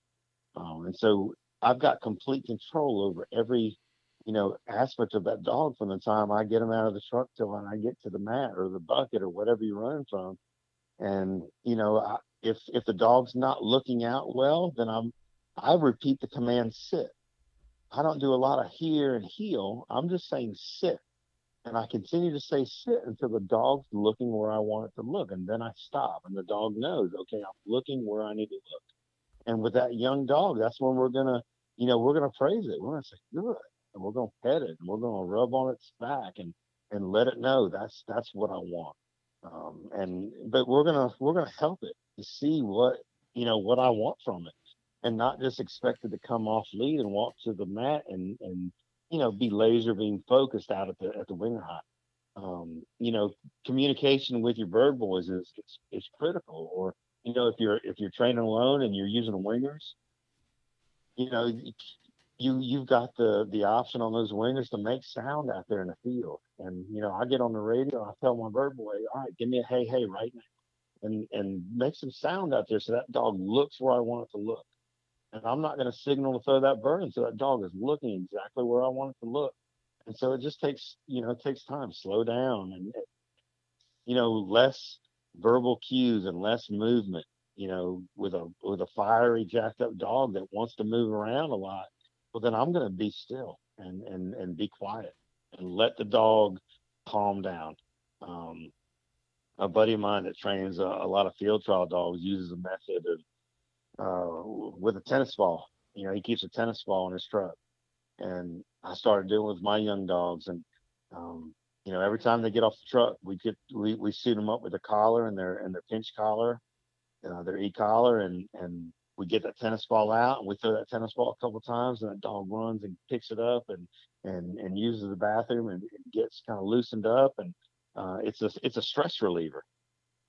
um, and so I've got complete control over every you know aspect of that dog from the time I get him out of the truck till when I get to the mat or the bucket or whatever you're running from. And you know I, if if the dog's not looking out well, then I'm I repeat the command sit. I don't do a lot of here and heel. I'm just saying sit and I continue to say sit until the dog's looking where I want it to look. And then I stop and the dog knows, okay, I'm looking where I need to look. And with that young dog, that's when we're going to, you know, we're going to praise it. We're going to say, good. And we're going to pet it and we're going to rub on its back and, and let it know that's, that's what I want. Um, and, but we're going to, we're going to help it to see what, you know, what I want from it and not just expect it to come off lead and walk to the mat and, and, you know, be laser being focused out at the at the wing hut. Um, you know, communication with your bird boys is, is is critical. Or you know, if you're if you're training alone and you're using wingers, you know, you you've got the the option on those wingers to make sound out there in the field. And you know, I get on the radio, I tell my bird boy, all right, give me a hey hey right now. And and make some sound out there so that dog looks where I want it to look. And I'm not going to signal to throw that bird until that dog is looking exactly where I want it to look. And so it just takes, you know, it takes time, slow down and, you know, less verbal cues and less movement, you know, with a, with a fiery jacked up dog that wants to move around a lot. Well, then I'm going to be still and, and, and be quiet and let the dog calm down. Um, a buddy of mine that trains a, a lot of field trial dogs uses a method of uh, with a tennis ball. You know, he keeps a tennis ball in his truck, and I started doing with my young dogs. And um, you know, every time they get off the truck, we get we, we suit them up with a collar and their and their pinch collar, uh, their e collar, and and we get that tennis ball out and we throw that tennis ball a couple times, and that dog runs and picks it up and and and uses the bathroom and, gets kind of loosened up, and uh, it's a it's a stress reliever.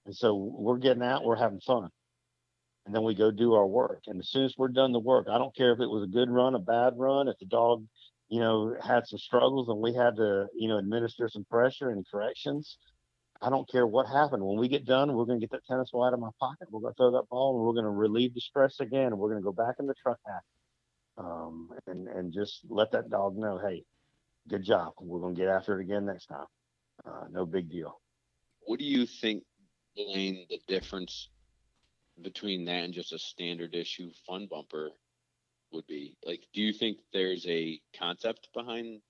And so we're getting out, we're having fun and then we go do our work. And as soon as we're done the work, I don't care if it was a good run, a bad run, if the dog, you know, had some struggles and we had to, you know, administer some pressure and corrections. I don't care what happened. When we get done, we're going to get that tennis ball out of my pocket. We're going to throw that ball and we're going to relieve the stress again. And we're going to go back in the truck um, and, and just let that dog know, hey, good job. We're going to get after it again next time. Uh, no big deal. What do you think, Blaine, the difference between that and just a standard issue fun bumper would be? Like, do you think there's a concept behind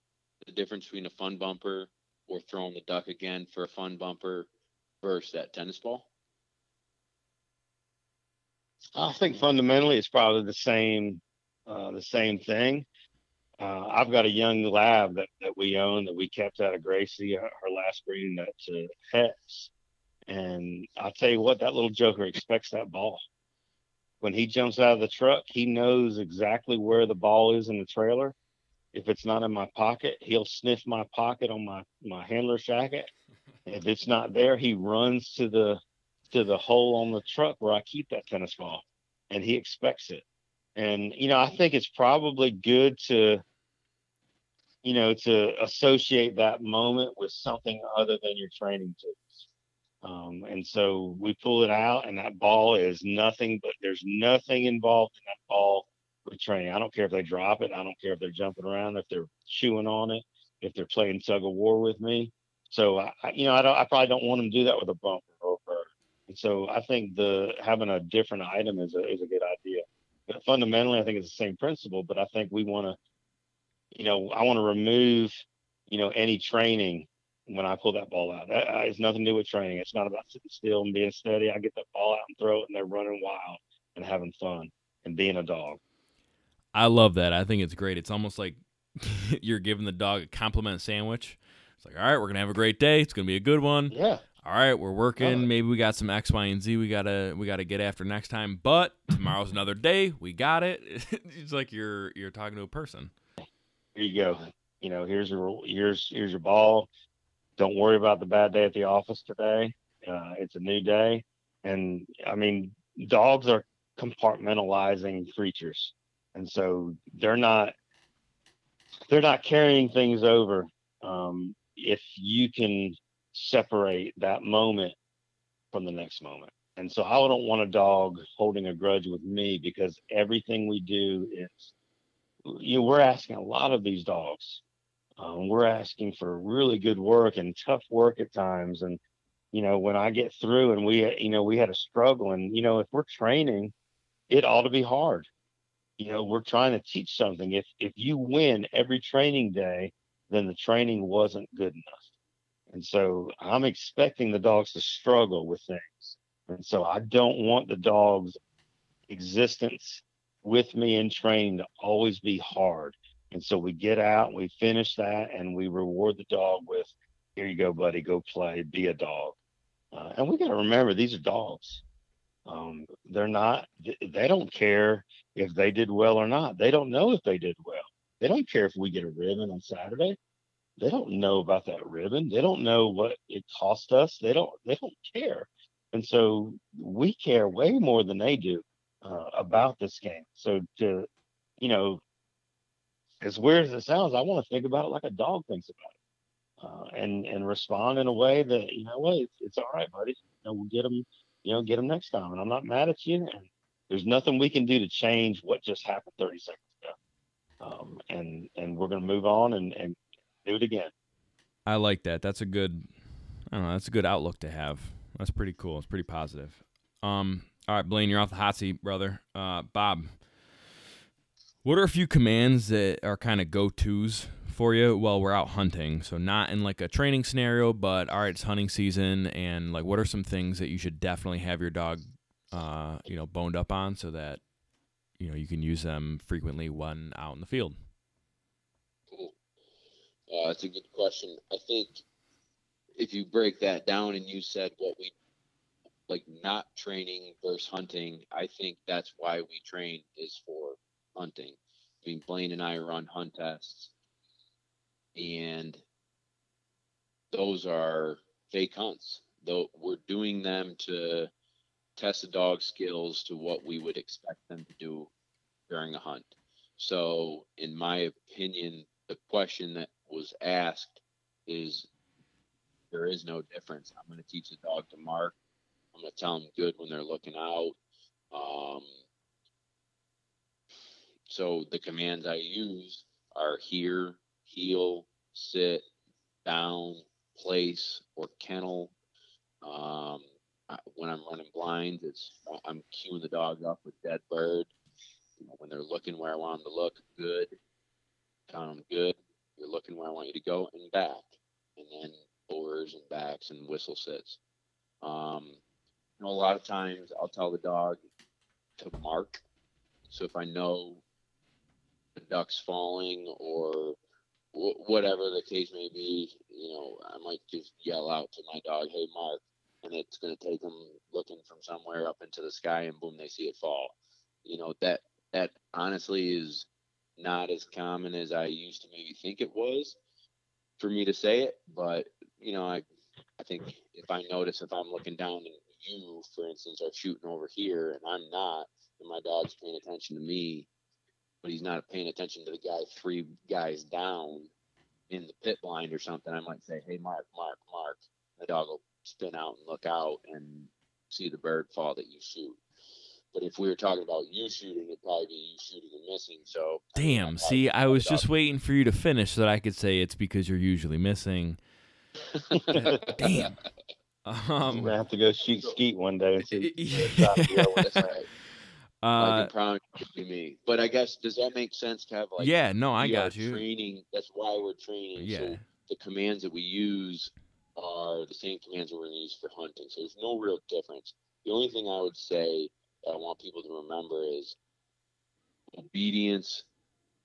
the difference between a fun bumper or throwing the duck again for a fun bumper versus that tennis ball? I think fundamentally it's probably the same, uh, the same thing. Uh, I've got a young lab that, that we own that we kept out of Gracie, uh, her last breeding that Hex. And I'll tell you what, that little joker expects that ball. When he jumps out of the truck, he knows exactly where the ball is in the trailer. If it's not in my pocket, he'll sniff my pocket on my, my handler jacket. If it's not there, he runs to the to the hole on the truck where I keep that tennis ball. And he expects it. And, you know, I think it's probably good to, you know, to associate that moment with something other than your training tools. Um, and so we pull it out, and that ball is nothing but there's nothing involved in that ball with training. I don't care if they drop it. I don't care if they're jumping around, if they're chewing on it, if they're playing tug of war with me. So I, you know, I don't. I probably don't want them to do that with a bumper or a bird. And so I think the having a different item is a is a good idea. But fundamentally, I think it's the same principle. But I think we want to, you know, I want to remove, you know, any training when I pull that ball out. That uh, has nothing to do with training. It's not about sitting still and being steady. I get that ball out and throw it, and they're running wild and having fun and being a dog. I love that. I think it's great. It's almost like (laughs) you're giving the dog a compliment sandwich. It's like, all right, we're gonna have a great day. It's gonna be a good one. Yeah. All right, we're working. Maybe we got some X, Y, and Z. We gotta we gotta get after next time. But tomorrow's another day. We got it. (laughs) it's like you're you're talking to a person. Here you go. You know, here's your here's here's your ball don't worry about the bad day at the office today. Uh, it's a new day. And I mean, dogs are compartmentalizing creatures. And so they're not, they're not carrying things over. Um, if you can separate that moment from the next moment. And so I don't want a dog holding a grudge with me because everything we do is, you know, we're asking a lot of these dogs um, we're asking for really good work and tough work at times. And, you know, when I get through and we, you know, we had a struggle and, you know, if we're training, it ought to be hard. You know, we're trying to teach something. If, if you win every training day, then the training wasn't good enough. And so I'm expecting the dogs to struggle with things. And so I don't want the dog's existence with me in training to always be hard. And so we get out, we finish that, and we reward the dog with, "Here you go, buddy. Go play. Be a dog." Uh, and we got to remember these are dogs. Um, they're not. They don't care if they did well or not. They don't know if they did well. They don't care if we get a ribbon on Saturday. They don't know about that ribbon. They don't know what it cost us. They don't. They don't care. And so we care way more than they do uh, about this game. So to, you know, as weird as it sounds, I want to think about it like a dog thinks about it. Uh, and and respond in a way that you know what it's, it's all right, buddy. You know, we'll get them, you know, get them next time. And I'm not mad at you. And there's nothing we can do to change what just happened 30 seconds ago. Um, and and we're gonna move on and and do it again. I like that. That's a good. I don't know. That's a good outlook to have. That's pretty cool. It's pretty positive. Um. All right, Blaine, you're off the hot seat, brother. Uh, Bob, what are a few commands that are kind of go tos for you while we're out hunting? So not in like a training scenario, but all right, it's hunting season, and like, what are some things that you should definitely have your dog, uh, you know, boned up on so that you know you can use them frequently when out in the field. Cool. Uh, that's a good question. I think if you break that down and you said what we like not training versus hunting, I think that's why we train is for hunting. I mean, Blaine and I run hunt tests, and those are fake hunts. Though we're doing them to test the dog skills to what we would expect them to do during a hunt. So, in my opinion, the question that was asked is there is no difference. I'm going to teach the dog to mark. I'm going to tell them good when they're looking out. Um, so the commands I use are here, heel, sit, down, place, or kennel. Um, when I'm running blinds, it's I'm cueing the dog up with dead bird. You know, when they're looking where I want them to look, good. Count them good. You're looking where I want you to go and back, and then forwards and backs and whistle sits. Um, you know, a lot of times I'll tell the dog to mark. So if I know duck's falling or whatever the case may be, you know, I might just yell out to my dog, "Hey, mark," and it's going to take them looking from somewhere up into the sky, and boom, they see it fall. You know that that honestly is not as common as I used to maybe think it was for me to say it, but you know, I I think if I notice if I'm looking down and you, for instance, are shooting over here and I'm not, and my dog's paying attention to me, but he's not paying attention to the guy three guys down in the pit blind or something, I might say, Hey Mark, Mark, Mark. The dog will spin out and look out and see the bird fall that you shoot. But if we were talking about you shooting, it'd probably be you shooting and missing. So damn. See, I was just waiting for you to finish so that I could say it's because you're usually missing. (laughs) damn. (laughs) Um, we have to go shoot skeet one day and see. Yeah. (laughs) That's right. Uh, I can be me. But I guess does that make sense to have like? Yeah, no, I got you. Training. That's why we're training. Yeah. So the commands that we use are the same commands that we're going to use for hunting. So there's no real difference. The only thing I would say that I want people to remember is obedience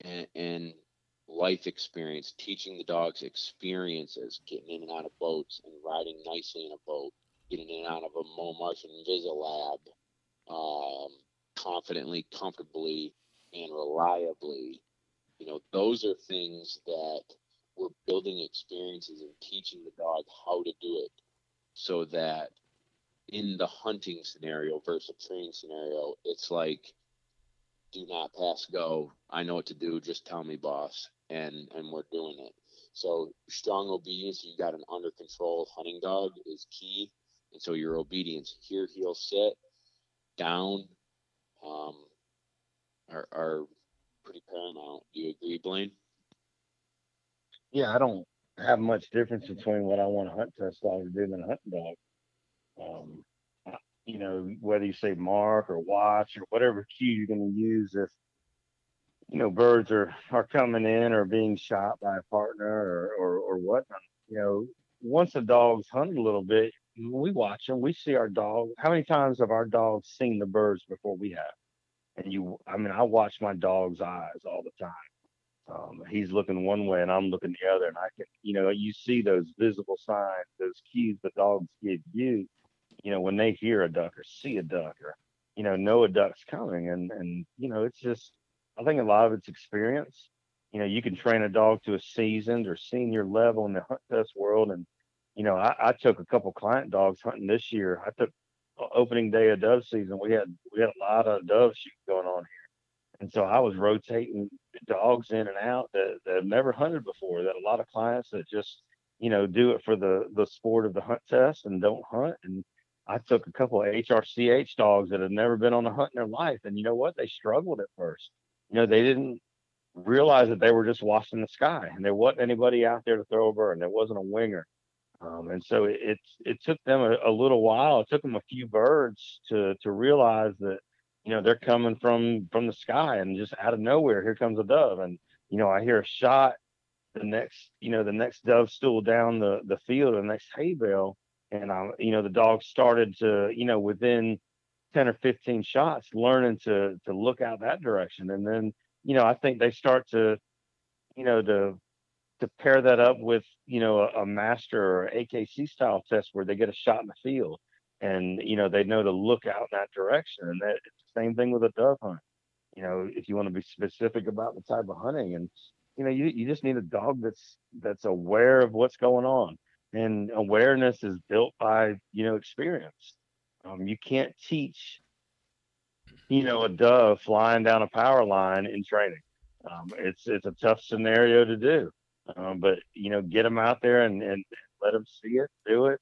and, and life experience, teaching the dogs experiences, getting in and out of boats and riding nicely in a boat, getting in and out of a Mo Martian Lab. um, confidently, comfortably, and reliably. You know, those are things that we're building experiences and teaching the dog how to do it so that in the hunting scenario versus a training scenario, it's like, do not pass go. I know what to do. Just tell me, boss. And, and we're doing it. So strong obedience, you got an under control hunting dog is key. And so your obedience here, heel sit down, um, are, are pretty paramount. Do you agree, Blaine? Yeah, I don't have much difference between what I want a hunt test dog to do than a hunting dog. Um, you know, whether you say mark or watch or whatever cue you're going to use, if you know birds are are coming in or being shot by a partner or or, or whatnot, you know, once a dog's hunted a little bit, we watch them. We see our dog. How many times have our dogs seen the birds before we have? And you, I mean, I watch my dog's eyes all the time. Um, he's looking one way and I'm looking the other, and I can, you know, you see those visible signs, those cues the dogs give you. You know, when they hear a duck or see a duck or, you know, know a duck's coming, and and you know, it's just, I think a lot of it's experience. You know, you can train a dog to a seasoned or senior level in the hunt test world, and you know, I, I took a couple client dogs hunting this year. I took uh, opening day of dove season. We had we had a lot of dove shooting going on here, And so I was rotating dogs in and out that, that have never hunted before. That a lot of clients that just you know do it for the the sport of the hunt test and don't hunt. And I took a couple of HRCH dogs that had never been on a hunt in their life, and you know what? They struggled at first. You know, they didn't realize that they were just watching the sky, and there wasn't anybody out there to throw a bird. And there wasn't a winger. Um, and so it, it, it took them a, a, little while. It took them a few birds to to realize that you know they're coming from from the sky and just out of nowhere here comes a dove and you know I hear a shot the next you know the next dove stool down the the field the next hay bale and I you know the dog started to you know within 10 or 15 shots learning to to look out that direction and then you know I think they start to you know to to pair that up with you know a, a master or AKC style test where they get a shot in the field and you know they know to look out in that direction and that it's the same thing with a dove hunt. You know if you want to be specific about the type of hunting and you know you, you just need a dog that's that's aware of what's going on and awareness is built by you know experience. Um, you can't teach you know a dove flying down a power line in training. Um, it's it's a tough scenario to do um, but you know, get them out there and, and let them see it, do it.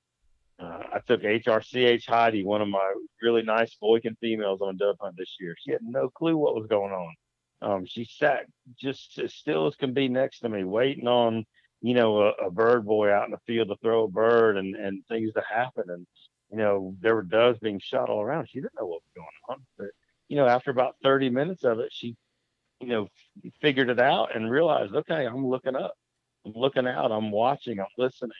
Uh, I took HRCH Heidi, one of my really nice Boykin females, on dove hunt this year. She had no clue what was going on. Um, she sat just as still as can be next to me, waiting on you know a, a, bird boy out in the field to throw a bird and and things to happen. And you know there were doves being shot all around. She didn't know what was going on, but you know after about 30 minutes of it, she you know figured it out and realized, okay, I'm looking up. I'm looking out, I'm watching, I'm listening.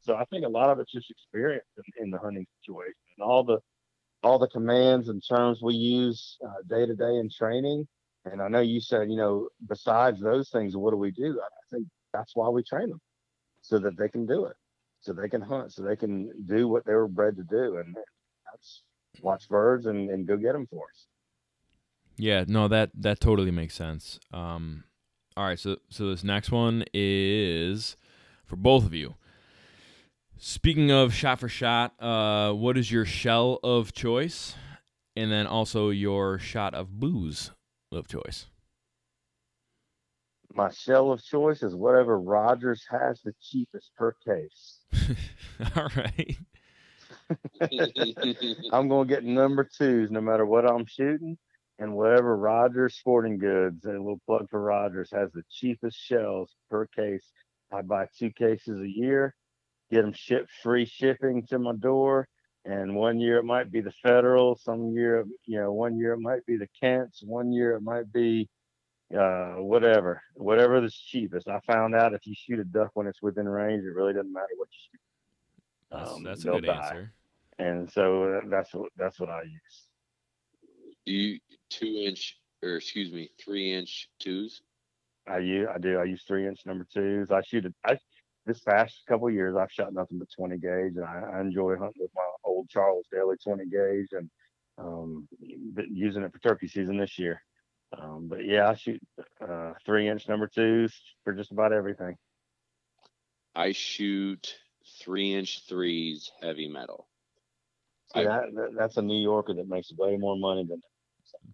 So I think a lot of it's just experience in, in the hunting situation and all the all the commands and terms we use day to day in training. And I know you said, you know, besides those things, what do we do? I think that's why we train them so that they can do it, so they can hunt, so they can do what they were bred to do. And that's watch birds and, and go get them for us. Yeah, no, that that totally makes sense. Um, all right, so so this next one is for both of you. Speaking of shot for shot, uh, what is your shell of choice, and then also your shot of booze of choice? My shell of choice is whatever Rogers has the cheapest per case. (laughs) All right. (laughs) I'm gonna get number twos no matter what I'm shooting and whatever Rogers Sporting Goods, and we'll plug for Rogers, has the cheapest shells per case. I buy two cases a year, get them shipped free shipping to my door. And one year it might be the Federal, some year, you know, one year it might be the Kents, one year it might be uh, whatever, whatever the cheapest. I found out if you shoot a duck when it's within range, it really doesn't matter what you shoot. That's, um, that's a good die. answer. And so uh, that's what that's what I use. Do you two inch or excuse me, three inch twos? I use I do. I use three inch number twos. I shoot it. I this past couple years I've shot nothing but twenty gauge, and I, I enjoy hunting with my old Charles Daly twenty gauge, and um, been using it for turkey season this year. Um, but yeah, I shoot uh, three inch number twos for just about everything. I shoot three inch threes heavy metal. See, that, that's a New Yorker that makes way more money than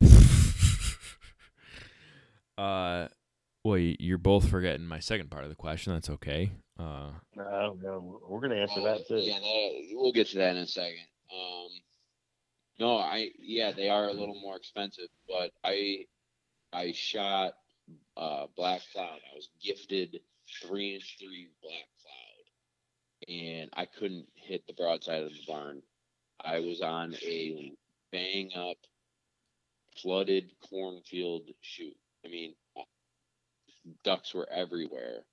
(laughs) uh, well, you're both forgetting my second part of the question. That's okay. Uh, no, no, we're gonna answer that too. Yeah, that, we'll get to that in a second. Um, no, I yeah, they are a little more expensive, but I I shot uh, Black Cloud. I was gifted three inch three Black Cloud, and I couldn't hit the broadside of the barn. I was on a bang up flooded cornfield shoot. I mean, ducks were everywhere.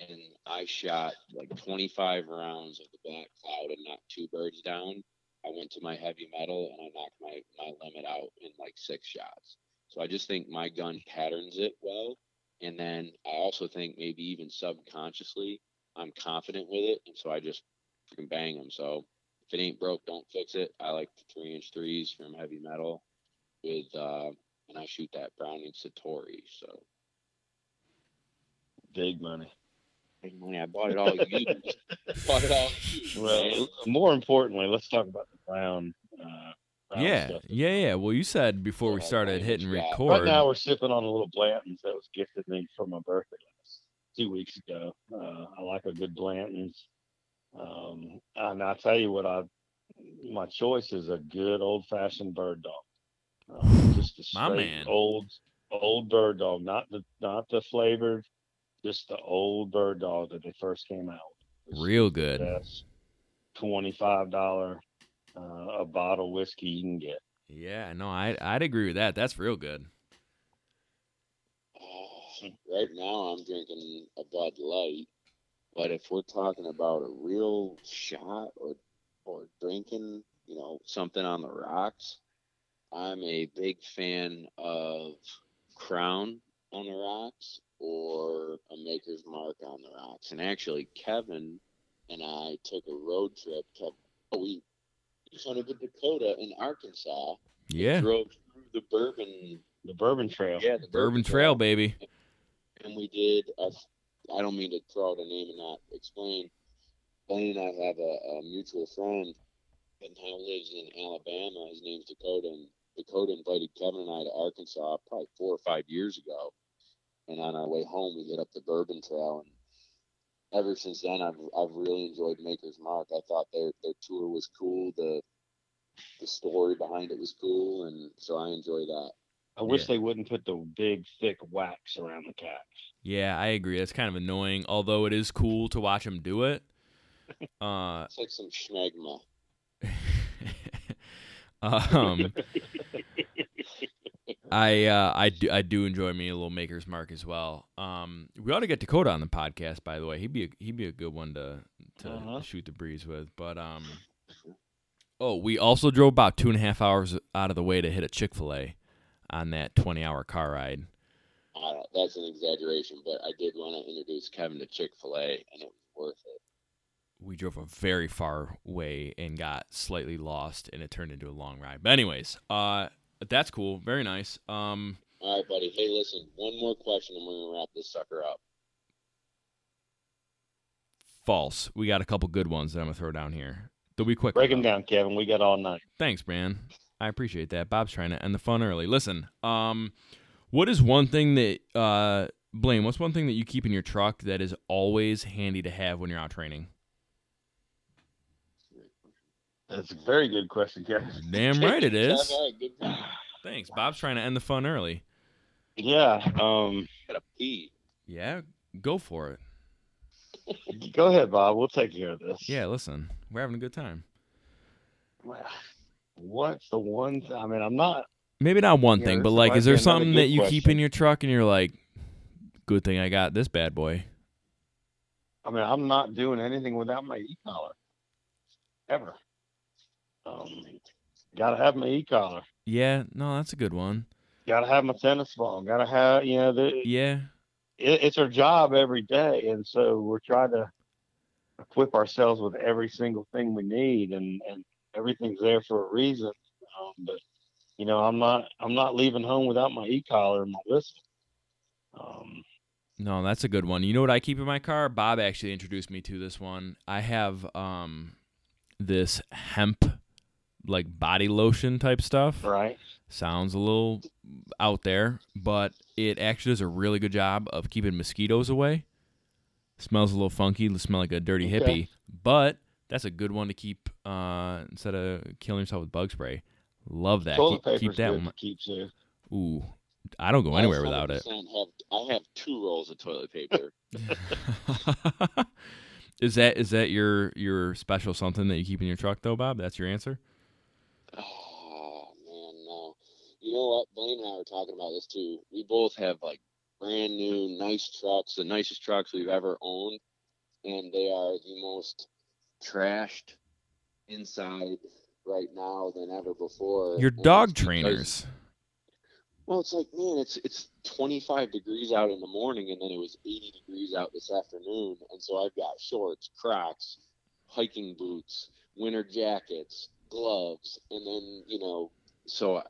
And I shot like 25 rounds of the black cloud and knocked two birds down. I went to my heavy metal and I knocked my, my limit out in like six shots. So I just think my gun patterns it well. And then I also think maybe even subconsciously I'm confident with it. And so I just freaking bang them. So if it ain't broke, don't fix it. I like the three inch threes from heavy metal with uh, and I shoot that Browning Citori. So big money. Big money. I bought it all used. (laughs) bought it all used. Well, more importantly, let's talk about the Brown. Uh, brown Yeah, stuff. yeah, yeah. Well, you said before we started language hitting gap. record. Right now we're sipping on a little Blanton's that was gifted me for my birthday last two weeks ago. Uh, I like a good Blanton's. Um, and I tell you what, I my choice is a good old fashioned bird dog. Um, just a My man. old old bird dog, not the not the flavored, just the old bird dog that they first came out. It's Real good. best twenty five dollar uh, a bottle whiskey you can get. Yeah, no, I I'd agree with that. That's real good. (sighs) right now I'm drinking a Bud Light, but if we're talking about a real shot or or drinking, you know, something on the rocks, I'm a big fan of Crown on the rocks or a Maker's Mark on the rocks. And actually, Kevin and I took a road trip to oh, we hunted the Dakota in Arkansas. Yeah, Drove through the Bourbon, The Bourbon Trail. yeah, the Bourbon Trail, baby. and we did. A, I don't mean to throw out a name and not explain. Blaine and I have a, a mutual friend that now lives in Alabama. His name's Dakota, and Dakota invited Kevin and I to Arkansas probably four or five years ago. And on our way home, we hit up the Bourbon Trail, and ever since then, I've I've really enjoyed Maker's Mark. I thought their their tour was cool. The the story behind it was cool, and so I enjoy that. I wish Yeah. they wouldn't put the big thick wax around the caps. Yeah, I agree. That's kind of annoying. Although it is cool to watch them do it. (laughs) Uh, It's like some schmegma. (laughs) um, (laughs) I uh, I do I do enjoy me a little Maker's Mark as well. Um, we ought to get Dakota on the podcast. By the way, he'd be a, he'd be a good one to to Uh-huh. shoot the breeze with. But um, oh, we also drove about two and a half hours out of the way to hit a Chick Fil A on that twenty hour car ride. Don't, that's an exaggeration, but I did want to introduce Kevin to Chick Fil A, and it was worth it. We drove a very far way and got slightly lost and it turned into a long ride. But anyways, uh that's cool. Very nice. Um All right, buddy. Hey, listen, one more question, and we're gonna wrap this sucker up. false. We got a couple good ones that I'm gonna throw down here. They'll be quick. Break them down, Kevin. We got all night. Thanks, man. I appreciate that. Bob's trying to end the fun early. Listen, um what is one thing that uh Blaine, what's one thing that you keep in your truck that is always handy to have when you're out training? That's a very good question, Kevin. (laughs) Damn right it is. All right, good job. Thanks. Bob's trying to end the fun early. Yeah. Um. Gotta pee. Yeah, go for it. (laughs) Go ahead, Bob. We'll take care of this. Yeah, listen. We're having a good time. Well, (sighs) What's the one? Th- I mean, I'm not. Maybe not one Yeah, thing, but like, is there something that you keep in your truck and you're like, good thing I got this bad boy? I mean, I'm not doing anything without my e-collar. Ever. Um. Gotta have my e-collar. Yeah, no, that's a good one. Gotta have my tennis ball. Gotta have. You know, the, Yeah, it, it's our job every day, and so we're trying to equip ourselves with every single thing we need, and and everything's there for a reason. Um, but you know, I'm not I'm not leaving home without my e-collar and my whistle. Um, no, that's a good one. You know what I keep in my car? Bob actually introduced me to this one. I have um this hemp like body lotion type stuff. right? Sounds a little out there, but it actually does a really good job of keeping mosquitoes away. Smells a little funky, smell like a dirty Okay. hippie, but that's a good one to keep uh, instead of killing yourself with bug spray. Love that. Toilet Keep, keep that one. to keep too. Ooh, I don't go anywhere without it. Have, I have two rolls of toilet paper. (laughs) (laughs) is that is that your your special something that you keep in your truck though, Bob? That's your answer. oh man, no. You know what? Blaine and I were talking about this too. We both have like brand new, nice trucks, the nicest trucks we've ever owned, and they are the most trashed inside right now than ever before. Your dog it's because- trainers. Well, it's like, man, it's it's 25 degrees out in the morning, and then it was 80 degrees out this afternoon, and so I've got shorts, Crocs, hiking boots, winter jackets, gloves, and then you know, so I-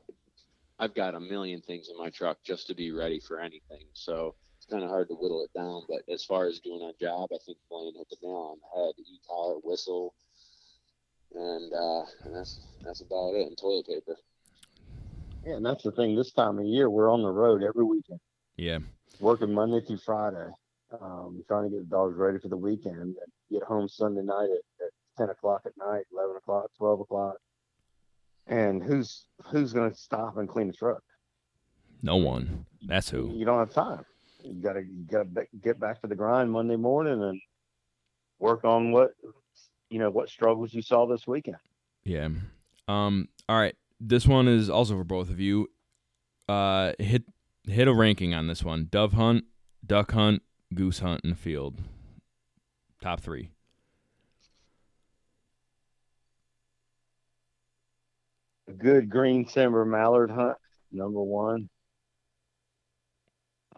I've got a million things in my truck just to be ready for anything. So it's kind of hard to whittle it down. But as far as doing our job, I think Blaine hit the nail on the head. E-collar, whistle, and uh, and that's that's about it. And toilet paper. Yeah, and that's the thing. This time of year, we're on the road every weekend, Yeah. working Monday through Friday, um, trying to get the dogs ready for the weekend. And get home Sunday night at, at ten o'clock at night, eleven o'clock, twelve o'clock. And who's who's going to stop and clean the truck? No one. That's who. You don't have time. You gotta you gotta get back to the grind Monday morning and work on what you know what struggles you saw this weekend. Yeah. Um. All right. This one is also for both of you. Uh, hit hit a ranking on this one: dove hunt, duck hunt, goose hunt in the field. Top three. A good green timber mallard hunt, number one.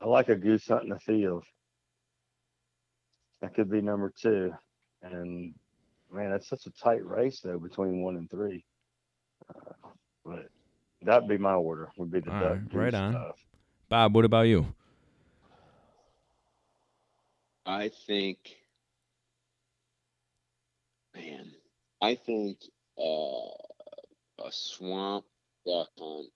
I like a goose hunt in the field. That could be number two. And man, that's such a tight race though between one and three. Uh, but that'd be my order. Would be the All duck, right, right on. dove. Bob, what about you? I think, man, I think uh, a swamp duck hunt,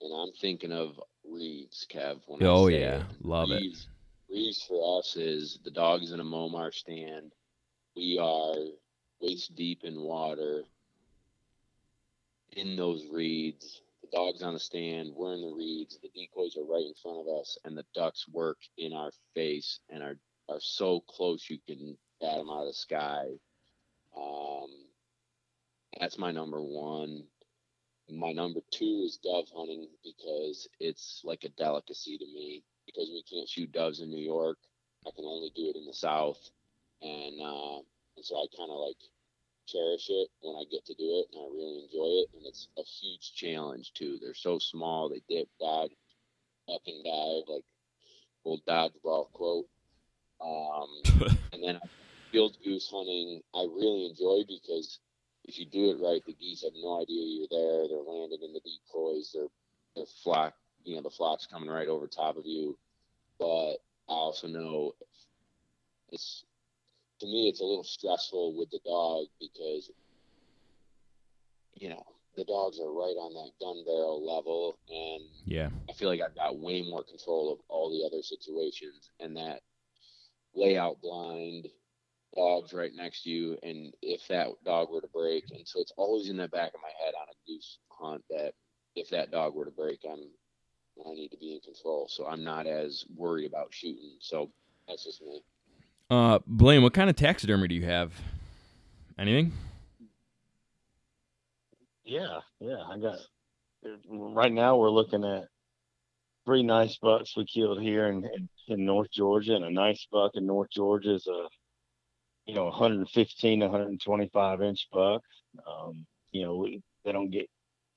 and I'm thinking of reeds, Kev. When I Oh say yeah, it. love it. reeds, reeds for us is the dogs in a Momar stand. We are waist deep in water in those reeds. The dogs on the stand, we're in the reeds. The decoys are right in front of us, and the ducks work in our face and are are so close you can bat them out of the sky. Um, that's my number one. My number two is dove hunting because it's like a delicacy to me because we can't shoot doves in New York. I can only do it in the South, and uh, and so I kind of like cherish it when I get to do it, and I really enjoy it. And it's a huge challenge too. They're so small. They dip, dive, up and dive, like old dodgeball quote. Um, (laughs) and then field goose hunting, I really enjoy because if you do it right, the geese have no idea you're there. They're landing in the decoys. They're they're flock, you know, the flock's coming right over top of you. But I also know it's to me it's a little stressful with the dog because you know the dogs are right on that gun barrel level and Yeah. I feel like I've got way more control of all the other situations and that layout blind dogs right next to you and if that dog were to break and so it's always in the back of my head on a goose hunt that if that dog were to break I'm I need to be in control so I'm not as worried about shooting so that's just me Uh, Blaine, what kind of taxidermy do you have? Anything? Yeah, yeah. I got right now we're looking at three nice bucks we killed here in, in, in North Georgia, and a nice buck in North Georgia is a you know 115 125 inch buck. Um, you know we they don't get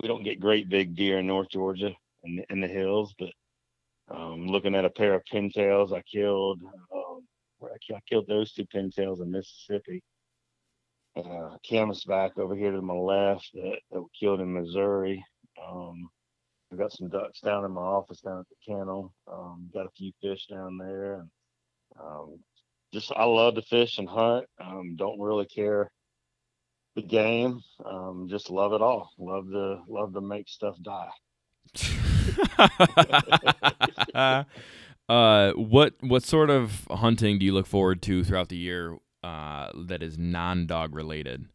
we don't get great big deer in North Georgia in in the hills, but um, looking at a pair of pintails I killed. Um, I, I killed those two pintails in Mississippi uh, canvasback over here to my left that, that were killed in Missouri. Um, I've got some ducks down in my office down at the kennel. Um, got a few fish down there. And, um, just I love to fish and hunt. Um, don't really care the game. Um, just love it all. Love to love to make stuff die. (laughs) uh, what what sort of hunting do you look forward to throughout the year uh, that is non dog related?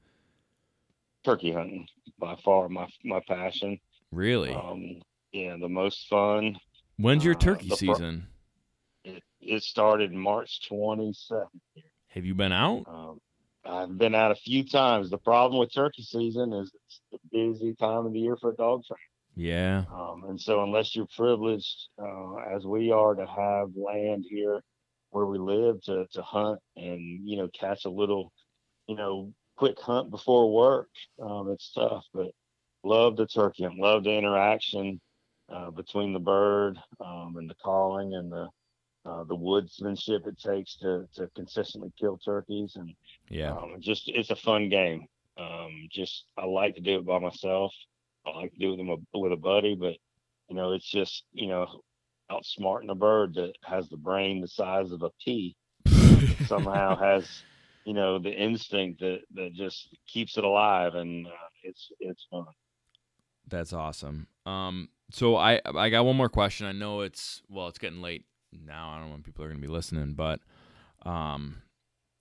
Turkey hunting by far my my passion. Really? Um, yeah, the most fun. When's your uh, turkey fir- season? It started March 22nd. Have you been out? Um, I've been out a few times. The problem with turkey season is it's the busy time of the year for a dog train. Yeah. Um, and so, unless you're privileged, uh, as we are, to have land here where we live to, to hunt and, you know, catch a little, you know, quick hunt before work, um, it's tough. But love the turkey and love the interaction uh, between the bird um, and the calling and the uh, the woodsmanship it takes to, to consistently kill turkeys and Yeah. um, just it's a fun game. Um, just I like to do it by myself. I like to do it with a, with a buddy, but you know, it's just you know, outsmarting a bird that has the brain the size of a pea (laughs) somehow has you know the instinct that that just keeps it alive, and uh, it's it's fun. That's awesome. Um, so I I got one more question. I know it's well, it's getting late now. I don't know when people are going to be listening, but um,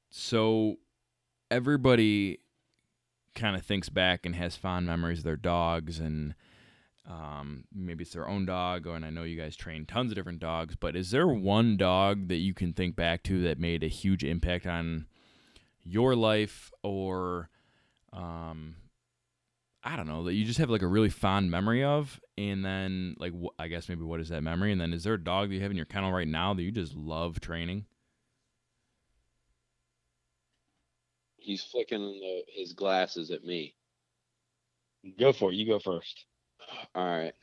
so everybody kind of thinks back and has fond memories of their dogs and um, maybe it's their own dog and i know you guys train tons of different dogs but is there one dog that you can think back to that made a huge impact on your life or um, i don't know that you just have like a really fond memory of and then like wh- i guess maybe what is that memory and then is there a dog that you have in your kennel right now that you just love training He's flicking the, his glasses at me. Go for it. You go first. All right.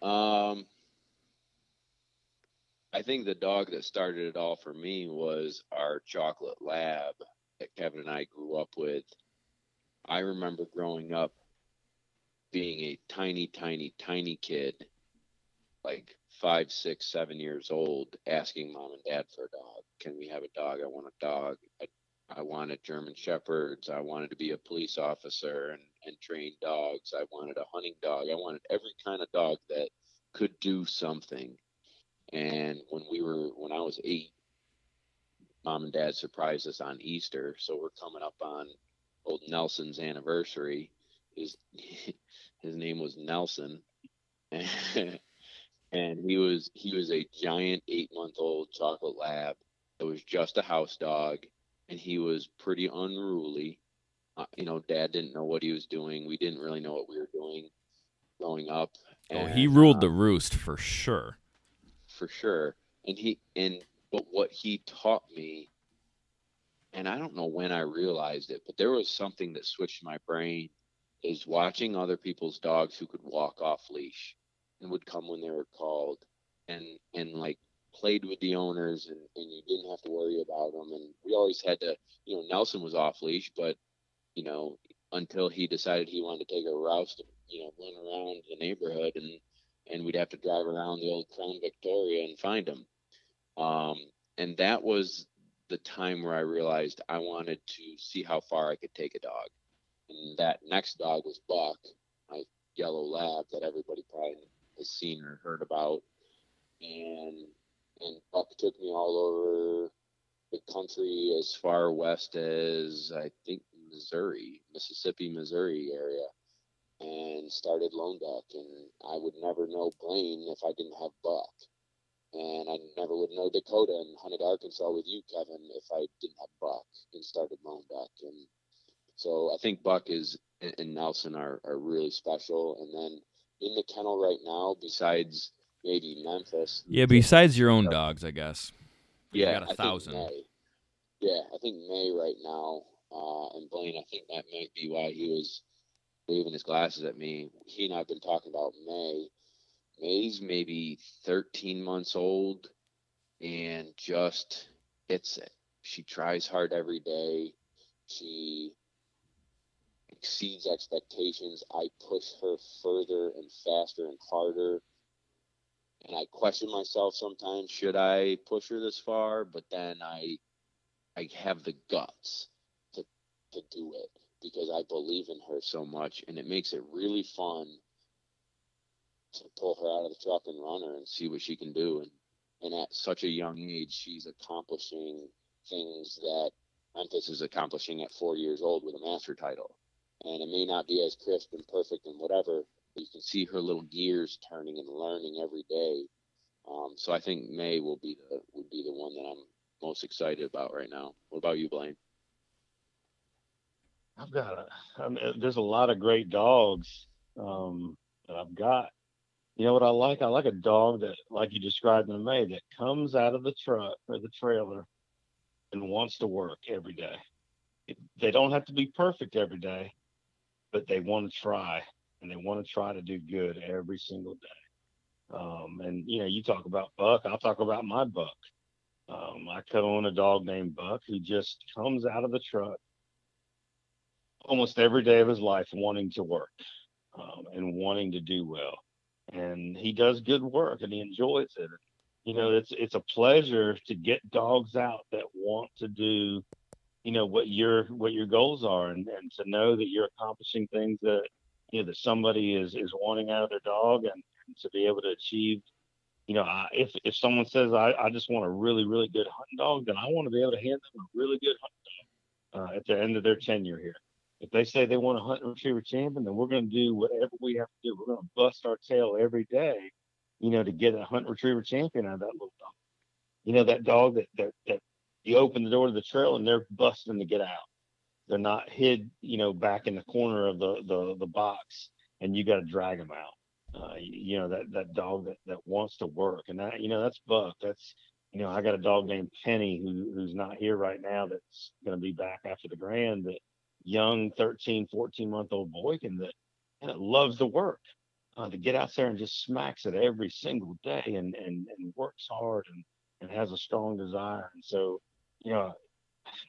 Um, I think the dog that started it all for me was our chocolate lab that Kevin and I grew up with. I remember growing up being a tiny, tiny, tiny kid, like five, six, seven years old, asking mom and dad for a dog. Can we have a dog? I want a dog. I I wanted German Shepherds. I wanted to be a police officer and, and train dogs. I wanted a hunting dog. I wanted every kind of dog that could do something. And when we were, when I was eight, mom and dad surprised us on Easter. So we're coming up on old Nelson's anniversary. His, (laughs) his name was Nelson. (laughs) and he was, he was a giant eight month old chocolate lab. that was just a house dog and he was pretty unruly. Uh, you know, dad didn't know what he was doing. We didn't really know what we were doing growing up. And, oh, he ruled uh, the roost for sure. For sure. And he and but what he taught me and I don't know when I realized it, but there was something that switched my brain is watching other people's dogs who could walk off leash and would come when they were called and and like played with the owners and, and you didn't have to worry about them. And we always had to, you know, Nelson was off leash, but, you know, until he decided he wanted to take a rouse to, you know, run around the neighborhood and, and we'd have to drive around the old Crown Victoria and find him. Um, and that was the time where I realized I wanted to see how far I could take a dog. And that next dog was Buck, my yellow lab that everybody probably has seen or heard about. And and Buck took me all over the country as far west as I think Missouri, Mississippi, Missouri area, and started Lone Duck. And I would never know Blaine if I didn't have Buck. And I never would know Dakota and hunted Arkansas with you, Kevin, if I didn't have Buck and started Lone Duck. And so I think Buck is and Nelson are, are really special. And then in the kennel right now, besides maybe Memphis. Yeah, besides your own dogs, I guess. Yeah, got a I thousand. May. Yeah, I think May right now, uh, and Blaine. I think that might be why he was waving his glasses at me. He and I've been talking about May. May's maybe 13 months old, and just hits it. She tries hard every day. She exceeds expectations. I push her further and faster and harder. And I question myself sometimes should I push her this far? But then I I have the guts to to do it because I believe in her so much and it makes it really fun to pull her out of the truck and run her and see what she can do. And and at such a young age she's accomplishing things that Memphis is accomplishing at four years old with a master title and it may not be as crisp and perfect and whatever But you can see her little gears turning and learning every day. Um, so I think May will be the would be the one that I'm most excited about right now. What about you, Blaine? I've got a, I mean, there's a lot of great dogs um, that I've got. You know what I like? I like a dog that, like you described in May, that comes out of the truck or the trailer and wants to work every day. They don't have to be perfect every day, but they want to try and they want to try to do good every single day. Um, and you know, you talk about Buck, I'll talk about my Buck. Um, I co-own a dog named Buck who just comes out of the truck almost every day of his life wanting to work um, and wanting to do well. And he does good work and he enjoys it. You know, it's it's a pleasure to get dogs out that want to do you know what your what your goals are and, and to know that you're accomplishing things that you know that somebody is is wanting out of their dog and, and to be able to achieve you know I, if if someone says I, I just want a really really good hunting dog then i want to be able to hand them a really good hunting dog uh, at the end of their tenure here. If they say they want a hunting retriever champion then we're going to do whatever we have to do. We're going to bust our tail every day you know to get a hunting retriever champion out of that little dog. You know that dog that that, that you open the door to the trail and they're busting to get out. They're not hid, you know, back in the corner of the the, the box, and you got to drag them out. Uh, you, know that that dog that, that wants to work, and that you know that's Buck. That's you know I got a dog named Penny who who's not here right now. That's going to be back after the Grand. That young 13, 14 month old boykin that and loves to work. Uh, to get out there and just smacks it every single day and and, and works hard and, and has a strong desire. And so you know,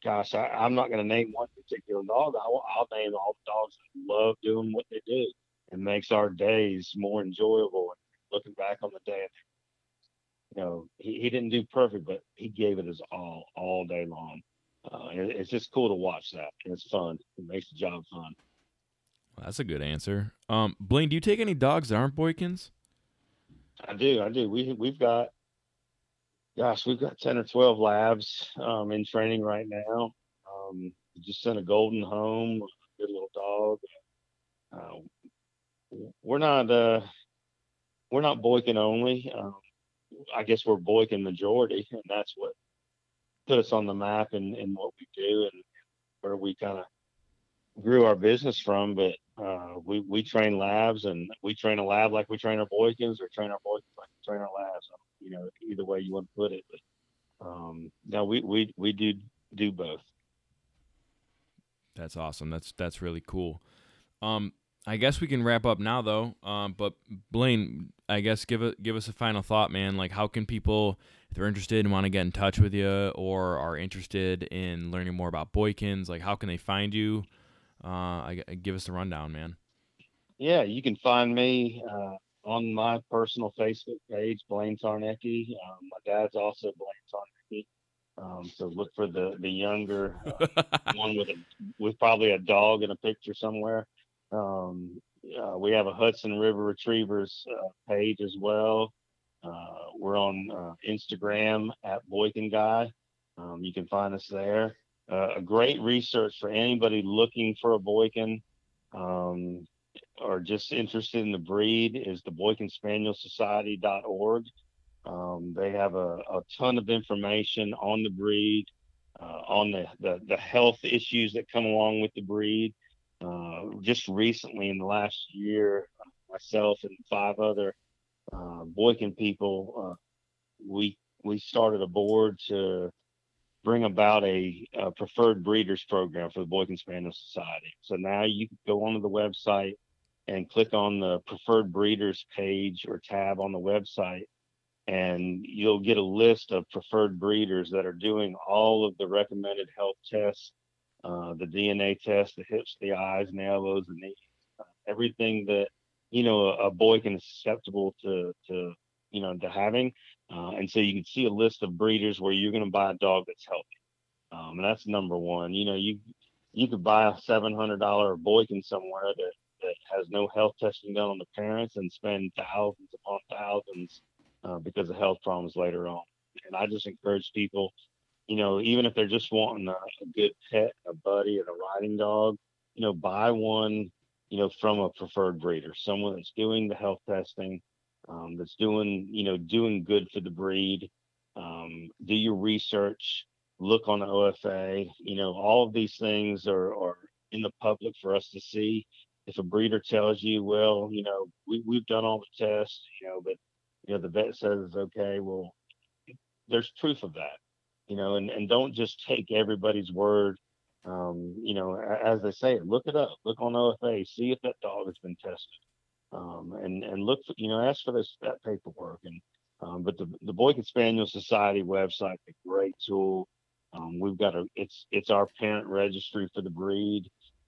gosh, I, am not going to name one particular dog. I'll, I'll name all the dogs that love doing what they do and makes our days more enjoyable. And looking back on the day, you know, he, he didn't do perfect, but he gave it his all all day long. Uh, it, it's just cool to watch that. And it's fun. It makes the job fun. Well, that's a good answer. Um, Blaine, do you take any dogs that aren't Boykins? I do. I do. We we've got gosh, we've got 10 or 12 labs um, in training right now. Um, just sent a golden home, a good little dog. Uh, we're not uh, we're not Boykin only. Um, I guess we're Boykin majority, and that's what put us on the map and, in what we do and where we kind of grew our business from. But uh, we we train labs, and we train a lab like we train our Boykins, or train our Boykins like we train our labs you know, either way you want to put it. But um, no, we we we do do both. That's awesome. That's that's really cool. Um, I guess we can wrap up now though. Um, but Blaine, I guess give it give us a final thought, man. Like, how can people, if they're interested and want to get in touch with you, or are interested in learning more about Boykins, like, how can they find you? Uh, I, I give us a rundown, man. Yeah, you can find me uh, on my personal Facebook page, Blaine Tarnecki. Um, my dad's also Blaine Tarnecki. Um, so look for the the younger uh, (laughs) one with a with probably a dog in a picture somewhere. Um, uh, we have a Hudson River Retrievers uh, page as well. Uh, we're on uh, Instagram at Boykin Guy. Um, you can find us there. Uh, a great research for anybody looking for a Boykin. Um, or just interested in the breed is the Boykin Spaniel Society.org. Um, they have a, a, ton of information on the breed, uh, on the, the, the, health issues that come along with the breed. Uh, just recently, in the last year, myself and five other uh, Boykin people, uh, we we started a board to bring about a, a, preferred breeders program for the Boykin Spaniel Society. So now you can go onto the website and click on the preferred breeders page or tab on the website and you'll get a list of preferred breeders that are doing all of the recommended health tests uh, the dna test the hips the eyes and the elbows and knees uh, everything that you know a, a, Boykin susceptible to to you know to having uh, and so you can see a list of breeders where you're going to buy a dog that's healthy um, and that's number one you know you you could buy a $700 boykin somewhere that that has no health testing done on the parents and spend thousands upon thousands uh, because of health problems later on. And I just encourage people, you know, even if they're just wanting a, a good pet, a buddy, and a riding dog, you know, buy one, you know, from a preferred breeder, someone that's doing the health testing, um, that's doing, you know, doing good for the breed. Um, do your research, look on the OFA. You know, all of these things are, are in the public for us to see if a breeder tells you, well, you know, we, we've done all the tests, you know, but, you know, the vet says okay, well, there's proof of that, you know, and, and don't just take everybody's word. Um, you know, as they say, look it up, look on OFA, see if that dog has been tested. Um, and, and look for, you know, ask for this, that paperwork. And, um, but the, the Boykin Spaniel Society website, a great tool. Um, we've got a, it's, it's our parent registry for the breed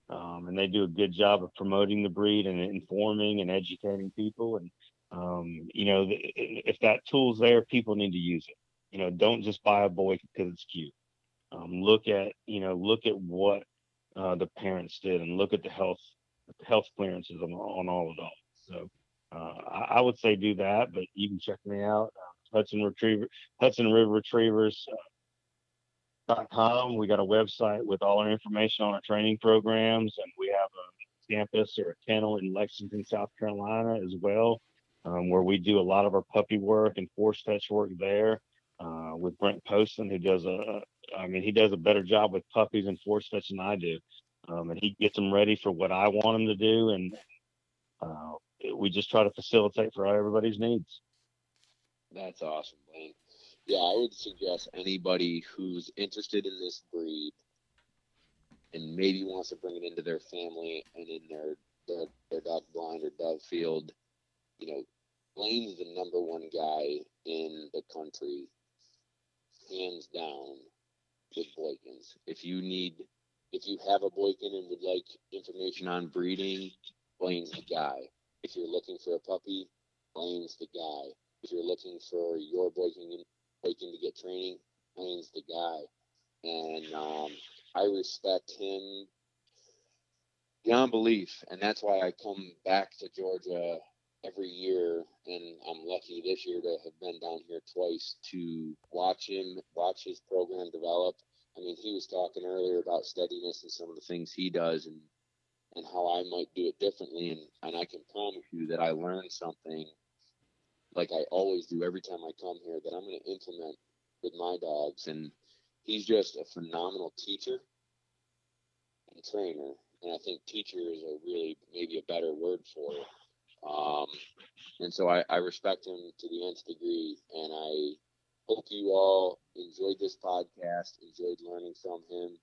um, and they do a good job of promoting the breed and informing and educating people. And um, you know, if that tool's there, people need to use it. You know, don't just buy a boy because it's cute. um, look at you know look at what uh, the parents did and look at the health health clearances on, on all adults. So uh, I, I, would say do that, but you can check me out uh, Hudson Retriever Hudson River Retrievers. Uh, dot com. We got a website with all our information on our training programs, and we have a campus or a kennel in Lexington, South Carolina, as well, um, where we do a lot of our puppy work and force fetch work there. Uh, with Brent Poston, who does a, I mean, he does a better job with puppies and force fetch than I do, um, and he gets them ready for what I want them to do, and uh, we just try to facilitate for everybody's needs. That's awesome, Blaine. Yeah, I would suggest anybody who's interested in this breed and maybe wants to bring it into their family and in their their, their duck blind or dove field, you know, Blaine's the number one guy in the country, hands down, with Boykins. If you need, if you have a Boykin and would like information on breeding, Blaine's the guy. If you're looking for a puppy, Blaine's the guy. If you're looking for your Boykin Waking to get training. Blaine's the guy, and um, I respect him beyond belief, and that's why I come back to Georgia every year, and I'm lucky this year to have been down here twice to watch him, watch his program develop. I mean, he was talking earlier about steadiness and some of the things he does, and and how I might do it differently, and and I can promise you that I learned something like I always do every time I come here, that I'm going to implement with my dogs. And he's just a phenomenal teacher and trainer. And I think teacher is a really maybe a better word for it. Um, and so I, I respect him to the nth degree. And I hope you all enjoyed this podcast, enjoyed learning from him.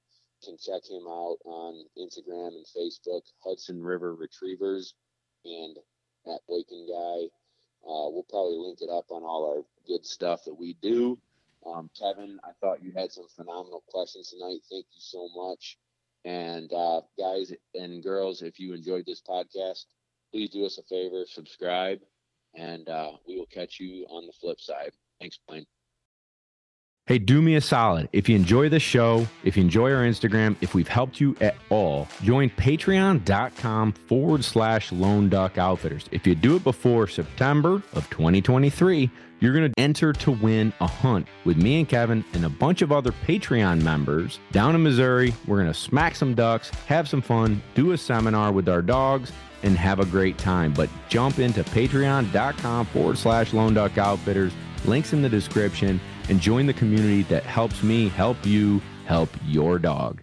Can check him out on Instagram and Facebook, Hudson River Retrievers and at Boykin Guy. Uh, we'll probably link it up on all our good stuff that we do. Um, Kevin, I thought you had some phenomenal questions tonight. Thank you so much. And uh, guys and girls, if you enjoyed this podcast, please do us a favor, subscribe, and uh, we will catch you on the flip side. Thanks, Blaine. Hey, do me a solid. If you enjoy the show, if you enjoy our Instagram, if we've helped you at all, join patreon.com forward slash lone duck outfitters. If you do it before September of 2023, you're going to enter to win a hunt with me and Kevin and a bunch of other Patreon members down in Missouri. We're going to smack some ducks, have some fun, do a seminar with our dogs, and have a great time. But jump into patreon.com forward slash lone duck outfitters. Links in the description and join the community that helps me help you help your dog.